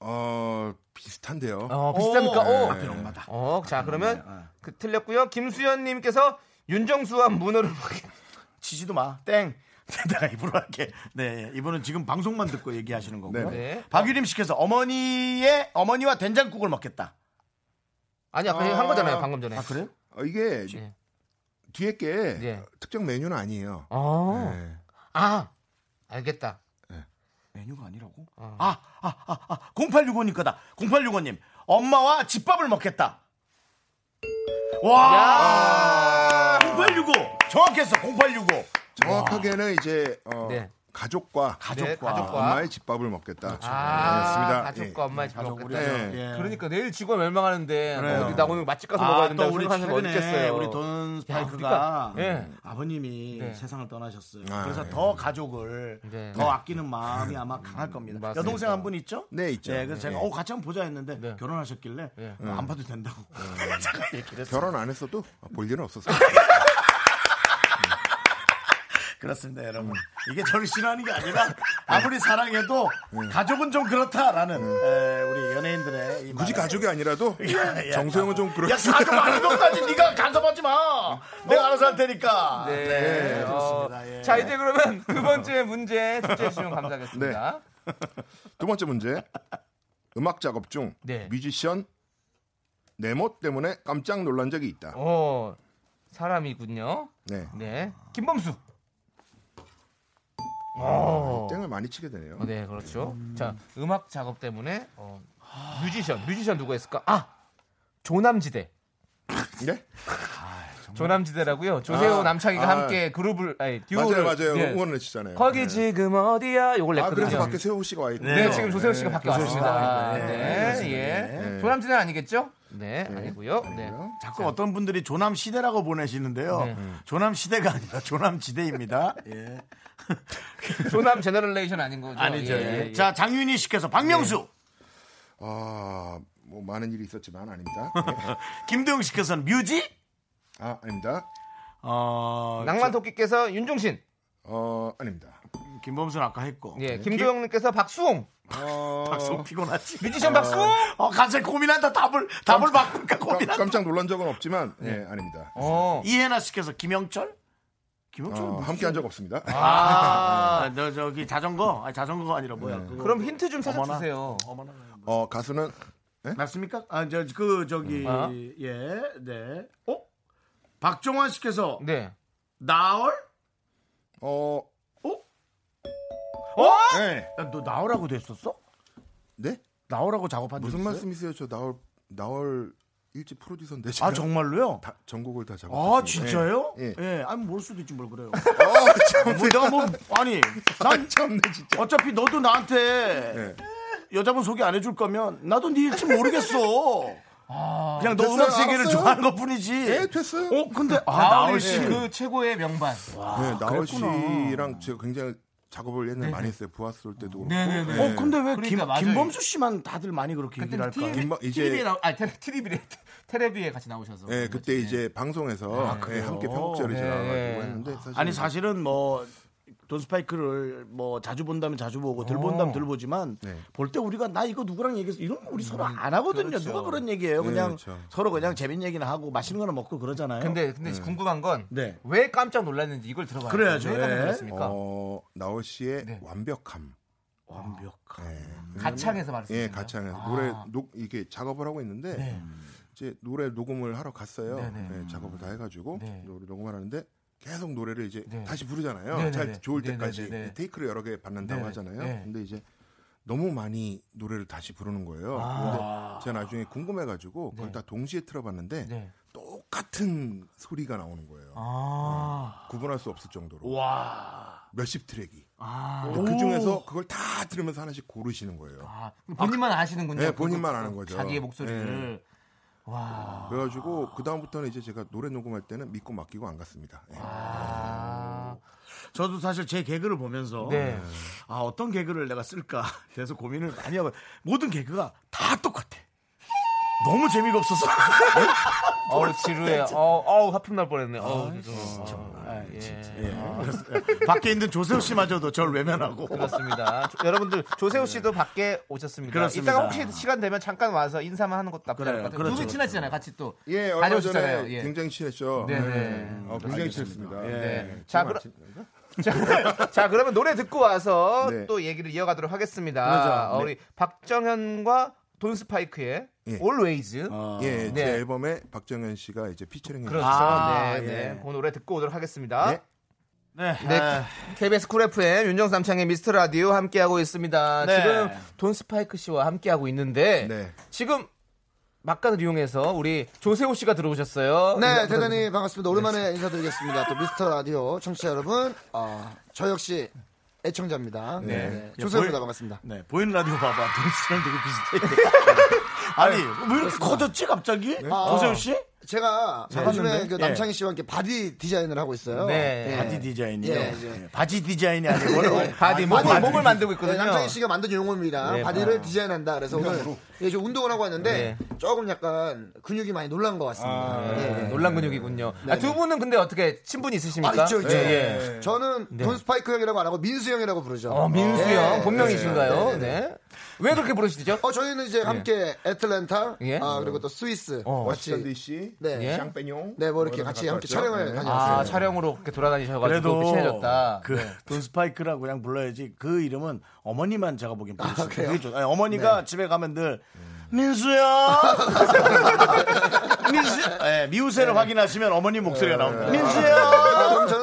어 비슷한데요. 어, 비슷합니까? 오, 오. 앞에 엄마다. 어, 자, 그러면 네, 네. 그, 틀렸고요. 김수현님께서 윤정수와 문어를. 치지도 마. 땡. [laughs] 내가 입으로 할게. 네, 이분은 지금 방송만 듣고 얘기하시는 거고요. 네, 네. 박유림 씨께서 어머니의 어머니와 된장국을 먹겠다. 아니, 아까 한 거잖아요, 방금 전에. 아 그래요? 어, 이게 예. 뒤에 게 예. 특정 메뉴는 아니에요. 아, 네. 아, 알겠다. 메뉴가 아니라고? 어. 아, 아, 아, 아, 0865님 거다. 0865님. 엄마와 집밥을 먹겠다. 와! 0865. 정확했어. 0865. 정확하게는 이제 어, 네. 가족과 가족과. 네, 가족과. 엄마의 집밥을 먹겠다. 아, 그렇습니다. 가족과 엄마의 집 가족 먹겠다. 우리 예. 예. 그러니까 내일 직원 멸망하는데 그래요. 어디 나 오늘 맛집 가서 먹어야 아, 된다고 또 우리 있겠어요. 우리 돈 스파이크가 그러니까, 예. 아버님이 네. 세상을 떠나셨어요. 아, 그래서 예. 더 가족을 네. 더 아끼는 마음이 아마 강할 겁니다. 맞습니다. 여동생 한 분 있죠? 네, 있죠. 네, 그래서 제가 예. 어, 같이 한번 보자 했는데 네. 결혼하셨길래 네. 어, 안 봐도 된다고. [laughs] 결혼 안 했어도 볼 일은 없었어요. [laughs] 그렇습니다, 여러분. 이게 저를 싫어하는 게 아니라 아무리 사랑해도 가족은 좀 그렇다라는 에, 우리 연예인들의 이 굳이 말에- 가족이 아니라도 [laughs] 야, 야, 정소영은 좀 야, 그렇지. 가족 아닌 것까지 네가 간섭하지 마. 내가 알아서 할 테니까. 네. 네, 어, 그렇습니다. 예. 자 이제 그러면 두 번째 문제 출제해 주시면 감사하겠습니다. 두 번째 문제. 음악 작업 중 네. 뮤지션 네모 때문에 깜짝 놀란 적이 있다. 어 사람이군요. 네. 네 김범수. 어. 땡을 많이 치게 되네요. 어, 네 그렇죠. 자 음악 작업 때문에 어, 뮤지션 뮤지션 누가 있을까? 아 조남지대. 네? 조남지대라고요. 조세호 아, 남창희가 아. 함께 그룹을 아니 듀오를 맞아요, 맞아요. 예. 응원을 치잖아요. 거기 네. 지금 어디야? 요걸 아, 냈거든요. 그래서 밖에 세호 씨가 와 있고. 네, 지금 조세호 씨가 밖에 조세호 왔습니다. 씨가 네, 네. 예. 네. 조남지대는 아니겠죠? 네, 아니고요. 네. 자꾸 어떤 분들이 조남 시대라고 보내시는데요. 네. 조남 시대가 아니라 조남 지대입니다. 예. [laughs] 조남 제너럴레이션 아닌 거죠? 아니죠. 예, 예. 예. 자, 장윤희 씨께서 박명수, 아, 뭐 많은 일이 있었지만 아닙니다. 네. [laughs] 김도영 씨께서는 뮤지, 아, 아닙니다. 어, 낭만 토끼께서 윤종신, 어, 아닙니다. 저- 김범수는 아까 했고. 예, 김도영님께서 박수홍, 어, [laughs] 박수 피곤하지. 뮤지션 박수홍. 어, 갑자기 고민한다. 답을 답을 바꿀까 깜, 고민한다. 깜짝 놀란 적은 없지만, 네, 아닙니다. 어, 이혜나 씨께서 김영철, 김영철 어, 함께 한 적 없습니다. 아, [laughs] 너 저기 자전거, 아니, 자전거가 아니라 뭐야? 그거. 그럼 힌트 좀 살짝 어머나. 주세요. 어머나. 어, 가수는 맞습니까? 아, 저, 그, 저기, 아? 예, 네. 어? 박종환 씨께서 네. 나얼? 어, 어? 네. 야, 너 나얼하고 됐었어? 네? 나얼하고 작업한 적 무슨 있어요? 말씀이세요? 저 나월 나월 일집 프로듀서인데 제가 아, 정말로요? 다, 전곡을 다 작업했습니다. 아, 진짜요? 예. 예. 아니, 모를 수도 있지, 뭘 그래요. [laughs] 아, 참, 뭐 내가 뭐, 아니, [laughs] 난 참네 진짜. 어차피 너도 나한테 네. 여자분 소개 안 해줄 거면 나도 네 일지 모르겠어. 그냥 너 음악 세계를. 좋아하는 것 뿐이지. 네, 됐어요. 어, 근데, 아, 나얼 씨, 씨. 그 최고의 명반. 네, 나월 그랬구나. 씨랑 제가 굉장히 작업을 옛날에 많이 했어요. 부하스 올 때도 그렇고. 네네네. 네. 어, 근데 왜 김, 그러니까 맞아요. 김범수 씨만 다들 많이 그렇게 얘기를 그때는 할까? TV, 김범- 이제- TV에 나, 아니 테레, TV에 [laughs] 테레비에 같이 나오셔서. 네, 그때 이제 방송에서 네, 그래요? 함께 편곡자를 네. 나와가지고 했는데 사실 아니 사실은 뭐 돈 스파이크를 뭐 자주 본다면 자주 보고 들 본다면 들 보지만 네. 볼때 우리가 나 이거 누구랑 얘기해서 이런 거 우리 서로 안 하거든요. 그렇죠. 누가 그런 얘기해요. 네, 그냥 그렇죠. 서로 그냥 재밌는 얘기나 하고 맛있는 거나 먹고 그러잖아요. 근데 근데 궁금한 건왜 네. 깜짝 놀랐는지 이걸 들어봐야 그래야죠. 왜 깜짝 예. 놀랐습니까? 어, 나월 씨의 네. 완벽함. 완벽한. 네. 가창에서 말씀하시는 예, 거예요? 가창에서 아. 노래 녹 이게 작업을 하고 있는데 네. 이제 노래 녹음을 하러 갔어요. 네네. 네, 작업을 다 해가지고 네. 노래 녹음을 하는데 계속 노래를 이제 네. 다시 부르잖아요. 네네네. 잘 좋을 네네네. 때까지 네. 테이크를 여러 개 받는다고 네. 하잖아요. 네. 근데 이제 너무 많이 노래를 다시 부르는 거예요. 근데 제가 나중에 궁금해가지고 그걸 네. 다 동시에 틀어봤는데 네. 똑같은 소리가 나오는 거예요. 아. 구분할 수 없을 정도로 와. 몇십 트랙이. 아. 그 중에서 그걸 다 들으면서 하나씩 고르시는 거예요. 아, 본인만 아시는군요. 네, 본인만 그거- 아는 거죠. 자기의 목소리를. 와. 그래가지고 그 다음부터는 이제 제가 노래 녹음할 때는 믿고 맡기고 안 갔습니다. 예. 아. 저도 사실 제 개그를 보면서 네. 아 어떤 개그를 내가 쓸까 [laughs] 그래서 고민을 많이 하고 모든 개그가 다 똑같아. 너무 재미가 없어서. 어우 지루해. 어, 어우 하품 날 뻔했네. 어우 죄송해요. 아, 예. 진짜. 예. 그래서 밖에 있는 조세호 씨마저도 저를 외면하고. 그렇습니다. 조- 여러분들 조세호 씨도 밖에 오셨습니다. 그렇습니다. 이따가 혹시 시간 되면 잠깐 와서 인사만 하는 것도 나쁘지 않을 것 같아요. 그래요. 두분 그렇죠. 친하시잖아요. 같이 또. 예, 얼마 다녀오셨잖아요. 전에 예. 굉장히 친했죠. 네네. 네. 어, 굉장히 친했습니다. 네. 자, 좀 그럼- 친- [laughs] 자, 자, 그러면 노래 듣고 와서 네. 또 얘기를 이어가도록 하겠습니다. 그러죠. 어, 우리 박정현과 돈 스파이크의 예. Always. 예, 네. 제 앨범에 박정현 씨가 이제 피처링 그렇죠. 아, 네, 예. 네. 그 노래 듣고 오도록 하겠습니다. 네. 네. 네, 아, KBS 쿨 FM 윤정수 남창희의 미스터 라디오 함께하고 있습니다. 네. 지금 돈 스파이크 씨와 함께하고 있는데 네. 지금 막간을 이용해서 우리 조세호 씨가 들어오셨어요. 네, 인사 대단히 반갑습니다. 오랜만에 인사드리겠습니다. 또 미스터 라디오 청취자 여러분, 어, 저 역시 애청자입니다. 네. 네. 조세호입니다. 보이- 반갑습니다. 네, 보이는 라디오 봐봐. 돈스랑 되게 비슷해. [laughs] 아니, 왜 이렇게 커졌지, 갑자기? 아. 조세호 씨? 제가? 요즘에 그 예. 남창희 씨와 함께 body 디자인을 하고 있어요. 네. body 디자인이요. 예, 예. 네, 바지 디자인이 아니고 body, 뭐, 목을, 목을 만들고 네, 있거든요. 남창희 씨가 만든 용어입니다. 네, body를 디자인한다. 그래서 오늘 예, 좀 운동을 하고 왔는데 네. 조금 약간 근육이 많이 놀란 것 같습니다. 네, 네, 네. 놀란 근육이군요. 네, 아, 두 네. 분은 근데 어떻게 친분이 있으십니까? 아, 있죠, 있죠. 예, 예. 저는 돈 스파이크 형이라고 안 하고 민수 형이라고 부르죠. 어, 민수 네. 형 본명이신가요? 네, 네. 네, 왜 그렇게 부르시죠? 어, 저희는 이제 함께 애틀랜타, 예. 아, 그리고 또 스위스, 어. 같이, 워싱턴 DC, 네. 예. 샹페뇽, 네, 뭐 이렇게 뭐 같이 함께 왔죠. 촬영을 네. 다녀왔어요. 아, 촬영으로 그렇게 돌아다니셔가지고 그래도 친해졌다. 그돈 스파이크라고 그냥 불러야지 그 이름은 어머니만 제가 보기엔 부르시죠. 그래요? 그게 좋- 아니, 어머니가 집에 가면 늘 민수야 [laughs] 민수 예, 미우새를 확인하시면 어머니 목소리가 나옵니다. 민수야 아,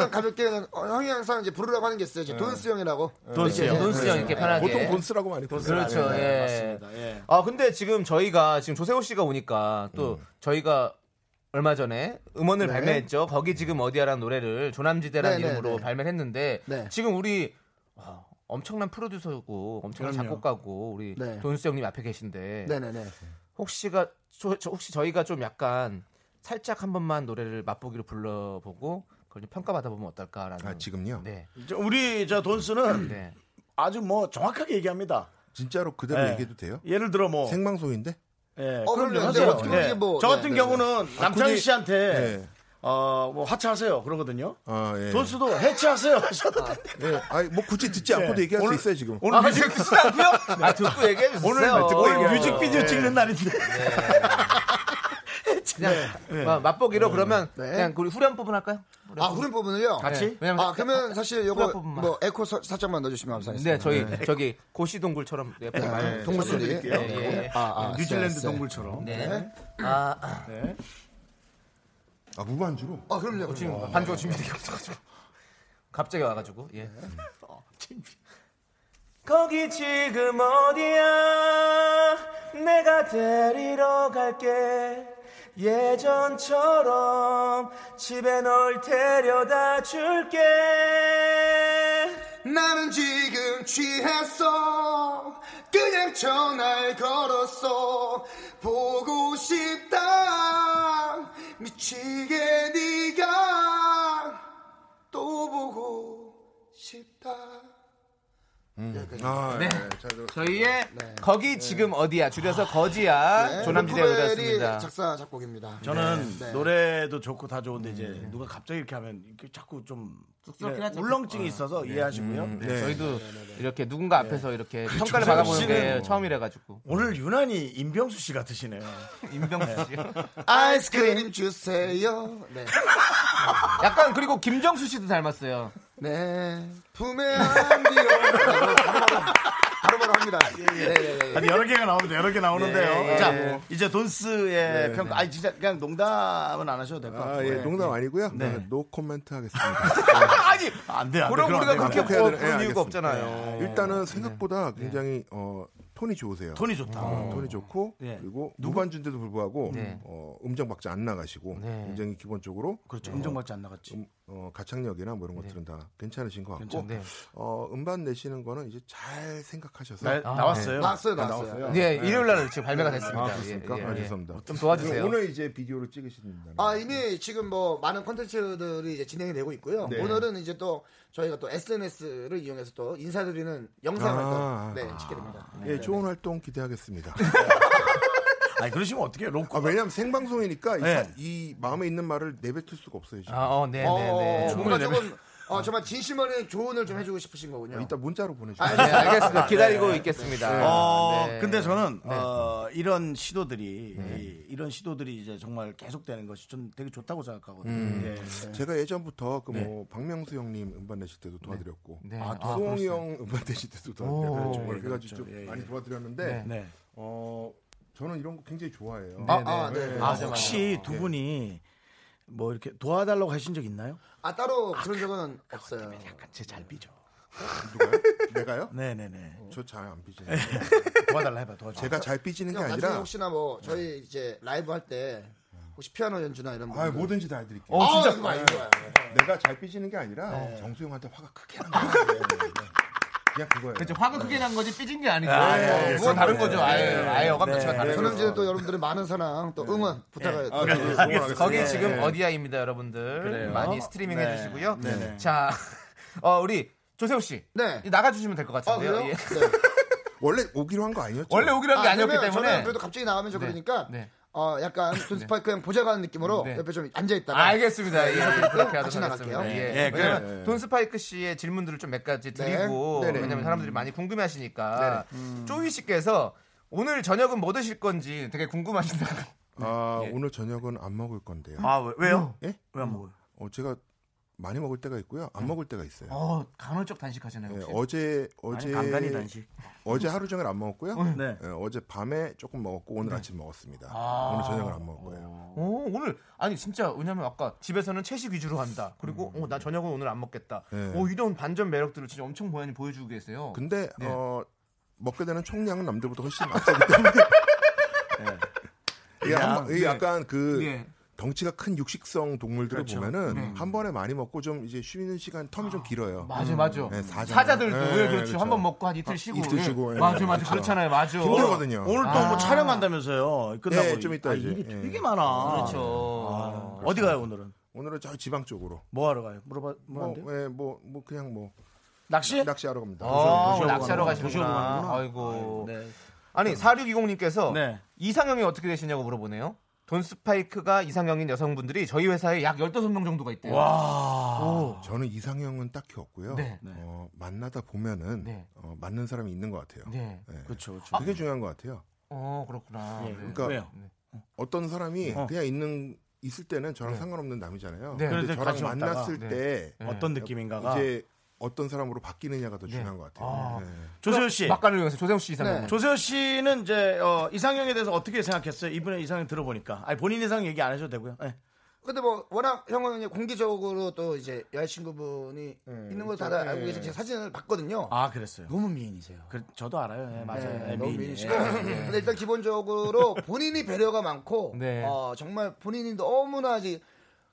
저는 가볍게 그냥, 어, 형이 항상 이제 부르라고 하는 게 있어요. 이제 돈스 형이라고. 돈스 이렇게, 형. 돈스 형 이렇게 편하게. 보통 돈스라고 많이 돈스. 그렇죠. 예. 맞습니다. 예. 아 근데 지금 저희가 지금 조세호 씨가 오니까 또 저희가 얼마 전에 음원을 네. 발매했죠. 거기 지금 어디야라는 노래를 조남지대라는 네, 네, 이름으로 네. 발매를 했는데 네. 지금 우리 와, 엄청난 프로듀서고 엄청난 그럼요. 작곡가고 우리 네. 돈수 형님 앞에 계신데 네네네. 혹시가 저, 저 혹시 저희가 좀 약간 살짝 한 번만 노래를 맛보기로 불러보고 그걸 좀 평가받아 보면 어떨까라는. 아, 지금요? 네. 저 우리 저 돈스는 [clears throat] 네. 아주 뭐 정확하게 얘기합니다. 진짜로 그대로 예. 얘기해도 돼요? 예를 들어 뭐 생방송인데? 예, 어, 그럼요. 하세요. 네, 어떻게 예. 뭐, 저 같은 네, 네, 경우는 남창희 그게- 씨한테 예. 어, 뭐 하차하세요. 그러거든요. 아, 예. 돈스도 해체하세요. [laughs] 하셔도 돼. 예. 아니, 뭐 굳이 듣지 않고도 예. 얘기할 오늘- 수 있어요, 지금. 오늘 아, 뮤직, 듣지 않고요? [laughs] 아, 듣고 얘기해 주세요. 오늘, 오늘 뮤직비디오 예. 찍는 날인데. 그냥 마- 맛보기로 그러면 네. 그냥 우리 후렴 부분 할까요? 아, 후렴 부분을요? 같이? 왜냐면 아, 그러면 사실 요거 후렴 부분만. 뭐 에코 서- 살짝만 넣어주시면 감사하겠습니다. 네, 저희 저기 고시동굴처럼 네, 네, 동물 소리. 드릴게요. 예, 예. 아, 아, 뉴질랜드 쎄, 쎄. 동굴처럼. 네. 아, 아, 네. 아, 무반주로? 아, 그럼요. 지금 그럼요. 반주가 준비되어 없어가지고 갑자기 와가지고 예. 거기 지금 어디야? 내가 데리러 갈게. 예전처럼 집에 널 데려다 줄게. 나는 지금 취했어. 그냥 전화를 걸었어. 보고 싶다. 미치게 네가 또 보고 싶다. 아, 네. 저- 저희의 거기 지금 어디야? 줄여서 거지야. 네, 조남지대 루프벨이 의뢰였습니다. 작사 작곡입니다. 저는 네. 노래도 좋고 다 좋은데 이제 누가 갑자기 이렇게 하면 이렇게 자꾸 좀 쑥스럽긴 이래 하죠. 울렁증이 있어서 이해하시고요. 네, 네. 저희도 이렇게 누군가 앞에서 이렇게 평가를 조세호 받아보는 게 씨는 처음이라 가지고 오늘 유난히 임병수 씨 같으시네요. [laughs] 임병수 씨요. 아이스크림 주세요. 네. [laughs] 약간 그리고 김정수 씨도 닮았어요. 네. 품에 안디요. 바로바로 합니다. 네, 네, 네. 아니 여러 개가 나오는데 여러 개 나오는데요. 예, 예, 자 예. 이제 돈스의 평가. 아니 진짜 그냥 농담은 안 하셔도 될 것 같고. 아, 예, 농담 아니고요. 네. 네. 노 코멘트 하겠습니다. [laughs] 아니 안 돼, 안 돼. 그럼 우리가 그렇게. 뭐. 그런 예, 이유가. 없잖아요. 일단은 생각보다 굉장히 어, 톤이 좋으세요. 톤이 좋다. 어, 톤이 좋고 예. 그리고 무반주인데도 불구하고 네. 어, 음정 박자 안 나가시고 네. 굉장히 기본적으로 그렇죠. 음정밖에 안 나갔지. 음, 어, 가창력이나 뭐 이런 것들은 다 괜찮으신 것 같고 네. 어, 음반 내시는 거는 이제 잘 생각하셔서 나, 나왔어요. 나왔어요, 아, 나왔어요. 네, 일요일 날 지금 발매가 됐습니다. 아, 그렇습니까? 예, 예, 아, 예. 죄송합니다. 좀 도와주세요. 오늘 이제 비디오로 찍으신다. 아 이미 지금 뭐 많은 콘텐츠들이 이제 진행이 되고 있고요. 네. 오늘은 이제 또 저희가 또 SNS를 이용해서 또 인사드리는 영상을 아. 또 네, 찍게 됩니다. 예, 좋은 활동 기대하겠습니다. [laughs] 아니 그러시면 어떻게 로 아, 왜냐면 생방송이니까 이 네. 사- 이, 마음에 있는 말을 내뱉을 수가 없어요. 지금. 아, 어, 네, 어, 네, 네. 뭔가 조금 어, 정말 진심 어린 조언을 좀 해주고 싶으신 거군요. 이따 문자로 보내주세요. 네, 알겠습니다. [laughs] 기다리고 있겠습니다. 어, 네. 근데 저는 네. 어, 이런 시도들이 이, 이 런 시도들이 이제 정말 계속되는 것이 좀 되게 좋다고 생각하거든요. 음. 예. 제가 예전부터 그 뭐 박명수 형님 음반 내실 때도 도와드렸고 네. 아, 아, 수홍이 형 음반 내실 때도 오, 도와드렸고 예, 그래가지고 그렇죠. 좀 예, 예. 많이 도와드렸는데 네. 네. 어 저는 이런 거 굉장히 좋아해요. 아, 아, 네. 아 아, 혹시 두 분이 뭐 이렇게 도와달라고 하신 적 있나요? 아, 따로 그런 적은 없어요. 약간 제 잘 삐져. 누가요? 내가요? [laughs] 네네네. 저 잘 안 삐지네요. 도와달라 해봐. 도와줘. 제가 잘 삐지는 게 아니라 혹시나 뭐 저희 이제 라이브 할 때 혹시 피아노 연주나 이런 아, 부분 뭐든지 다 해드릴게요. 어, 아, 진짜. 이거 많이 좋아요. 내가 잘 삐지는 게 아니라 정수 형한테 화가 크게 나는 거예요. 그냥 그거예요. 그렇죠. 화가 크게 난 거지 삐진 게 아니고. 아, 예, 그건 다른 거죠. 아예, 아예 어감 자체가 다른 저는 거죠. 이제 또 여러분들의 많은 사랑 또 응원 부탁을 아, 드리겠습니다. 응원하겠습니다. 거기 네. 지금 어디야입니다, 여러분들. 그래요. 많이 스트리밍 네. 해주시고요. 네. 자, [laughs] 어, 우리 조세호 씨. 네. 나가주시면 될것 아, 같은데요. 그래요? 예. 네. 원래 오기로 한 거 아니었죠? 원래 오기로 한 게 아, 아, 니었기 때문에. 저는 그래도 갑자기 나가면 좀 네. 그러니까 네. 어 약간 돈스파이크 [laughs] 형 보좌관 느낌으로 네. 옆에 좀 앉아 있다가 알겠습니다. 예, 그렇게 하도록 같이 나갈게요. 하겠습니다. 예. 예, 그래요. 돈 스파이크 씨의 질문들을 좀 몇 가지 드리고 네. 왜냐면 사람들이 많이 궁금해하시니까 쪼이 씨께서 오늘 저녁은 뭐 드실 건지 되게 궁금하신다고. 아, [laughs] 예. 오늘 저녁은 안 먹을 건데요. 아 왜, 왜요? 예? 왜 안 먹어요? 어, 제가 많이 먹을 때가 있고요. 안 먹을 때가 있어요. 어, 간헐적 단식하시나요? 예, 혹시? 어제 어제 간간히 단식. [laughs] 어제 하루 종일 안 먹었고요. 네. 예, 어제 밤에 조금 먹었고 오늘 아침 먹었습니다. 아. 오늘 저녁은 안 먹을 거예요. 어, 오늘 아니 진짜 왜냐면 아까 집에서는 채식 위주로 한다. 그리고 어, 나 저녁은 오늘 안 먹겠다. 네. 어, 이런 반전 매력들을 진짜 엄청 보연히 보여주고 계세요. 근데 네. 어, 먹게 되는 총량은 남들보다 훨씬 앞서기 때문에 [laughs] [laughs] 번- 이게 네. 약간 그 예. 덩치가 큰 육식성 동물들을 그렇죠. 보면은 네. 한 번에 많이 먹고 좀 이제 쉬는 시간 텀이 좀 길어요. 맞아, 맞아. 네, 사자. 사자들도 네, 왜 그렇죠. 그렇죠. 한 번 먹고 한 이틀 쉬고. 이틀 예. 쉬고, 예. 맞아, 맞아. 그렇죠. 그렇잖아요. 맞아. 힘들거든요. 오늘 또뭐 아. 촬영한다면서요. 끝나고 네, 좀 이따 아, 이제. 일이 예. 되게 많아. 그렇죠. 아, 어디 가요 오늘은? 오늘은 저 지방 쪽으로. 뭐 하러 가요? 물어봐 뭐 뭐? 예, 뭐, 뭐 그냥 뭐 낚시? 낚시하러 갑니다. 어, 도시오로 낚시하러. 가는구나. 아이고. 네. 아니, 4620님께서 네. 이상형이 어떻게 되시냐고 물어보네요. 돈 스파이크가 이상형인 여성분들이 저희 회사에 약 15명 정도가 있대요. 와. 오. 저는 이상형은 딱히 없고요. 네. 어, 만나다 보면은 네. 어, 맞는 사람이 있는 것 같아요. 네. 네. 그렇죠, 그렇죠. 그게 중요한 것 같아요. 어, 그렇구나. 예, 네. 그러니까 왜요? 어떤 사람이 어. 그냥 있는 있을 때는 저랑 네. 상관없는 남이잖아요. 네. 근데 저랑. 만났을 네. 때 네. 어떤 느낌인가가 이제 어떤 사람으로 바뀌느냐가 더 네. 중요한 것 같아요. 아. 네. 조세호 씨. 막간을 이용해서 조세호 씨 이상형. 네. 조세호 씨는 이제 어, 이상형에 대해서 어떻게 생각했어요? 이분의 이상형 들어보니까. 아니 본인 이상 얘기 안 하셔도 되고요. 네. 근데 뭐 워낙 형은 이제 공개적으로 또 이제 여자친구분이 있는 걸 다들 네. 알고 계신 제 사진을 봤거든요. 아 그랬어요. 너무 미인이세요. 그, 저도 알아요. 예, 맞아요. 네, 예, 너무 미인이. 미인이시고. 예. [laughs] 근데 일단 기본적으로 본인이 배려가 많고, 네. 어, 정말 본인이 너무나 이제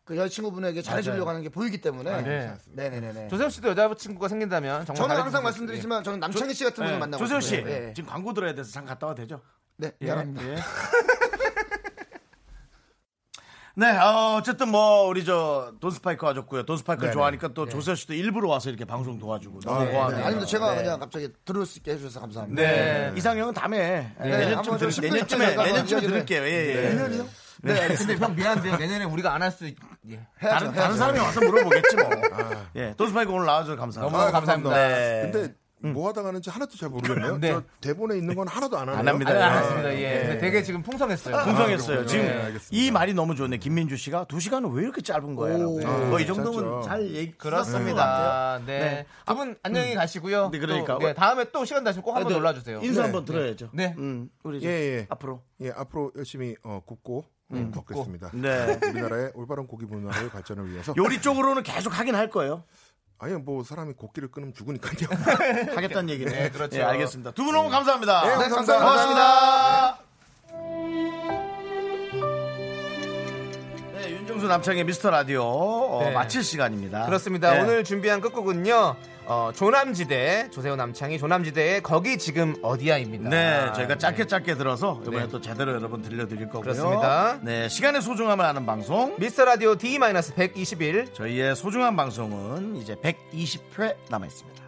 그 여자친구분에게 잘해주려고 하는 게 보이기 때문에. 네. 네네네. 조세호 씨도 여자친구가 생긴다면 정말 저는 잘해주실 항상 말씀드리지만 저는 남창희 씨 같은 분을 예. 만나고 조세호 씨 싶어요. 예. 지금 광고 들어야 돼서 잠깐 갔다 와도 되죠? 네, 예. 미안합니다. 예. [laughs] 네, 어, 어쨌든 뭐 우리 저 돈스파이크 와줬고요. 돈스파이크를 네네. 좋아하니까 또 조세호 씨도 일부러 와서 이렇게 방송 도와주고 너무 아, 네. 네. 아닙니다. 제가 네. 그냥 갑자기 들을 수 있게 해주셔서 감사합니다. 네. 이상형은 다음에 내년쯤 한번 들, 좀 내년쯤에 심플하게 내년쯤에 한번 들을게요. 예, 예. 내년이요? 네, 근데 형 미안한데요. 내년에 우리가 안 할 수. 있... 예. 다른 다른 사람이 와서 물어보겠지 뭐. 예, 돈스파이크 오늘 나와줘서 감사합니다. 너무 감사합니다. 네. 근데 뭐 하다 가는지 하나도 잘 모르겠네요. 네. 저 대본에 있는 건 하나도 안 하네요. 안 합니다. 네. 안 했습니다. 예. 네. 근데 되게 지금 풍성했어요. 풍성했어요. 아, 지금 네, 알겠습니다. 이 말이 너무 좋네. 김민주 씨가 두 시간은 왜 이렇게 짧은 거야? 라고. 오. 뭐이 정도면. 잘 얘기 그렇습니다. 네. 네. 두분 안녕히 가시고요. 네, 그러니까. 또, 네, 다음에 또 시간 나시면 꼭 한번 네. 놀라 주세요. 인사 네. 한번 들어야죠. 네. 음, 우리 예, 예. 앞으로. 예, 앞으로 열심히 어, 굽고 음, 걷겠습니다. 네. 우리나라의 올바른 고기 문화의 발전을 위해서. 요리 쪽으로는 계속 하긴 할 거예요. 아니 뭐 사람이 고기를 끊으면 죽으니까요. [laughs] 하겠다는 얘기네. 네, 그렇죠. 예, 알겠습니다. 두 분 너무 감사합니다. 네, 네, 감사합니다. 고맙습니다. 네, 윤정수 남창의 미스터 라디오 어, 네. 마칠 시간입니다. 그렇습니다. 네. 오늘 준비한 끝곡은요. 어, 조남지대 조세호 남창희 조남지대의 거기 지금 어디야입니다. 네, 저희가 짧게 짧게 들어서 이번에 네. 또 제대로 여러분 들려드릴 거고요. 그렇습니다. 네, 시간의 소중함을 아는 방송. 미스터 라디오 D-121 저희의 소중한 방송은 이제 120회 남아 있습니다.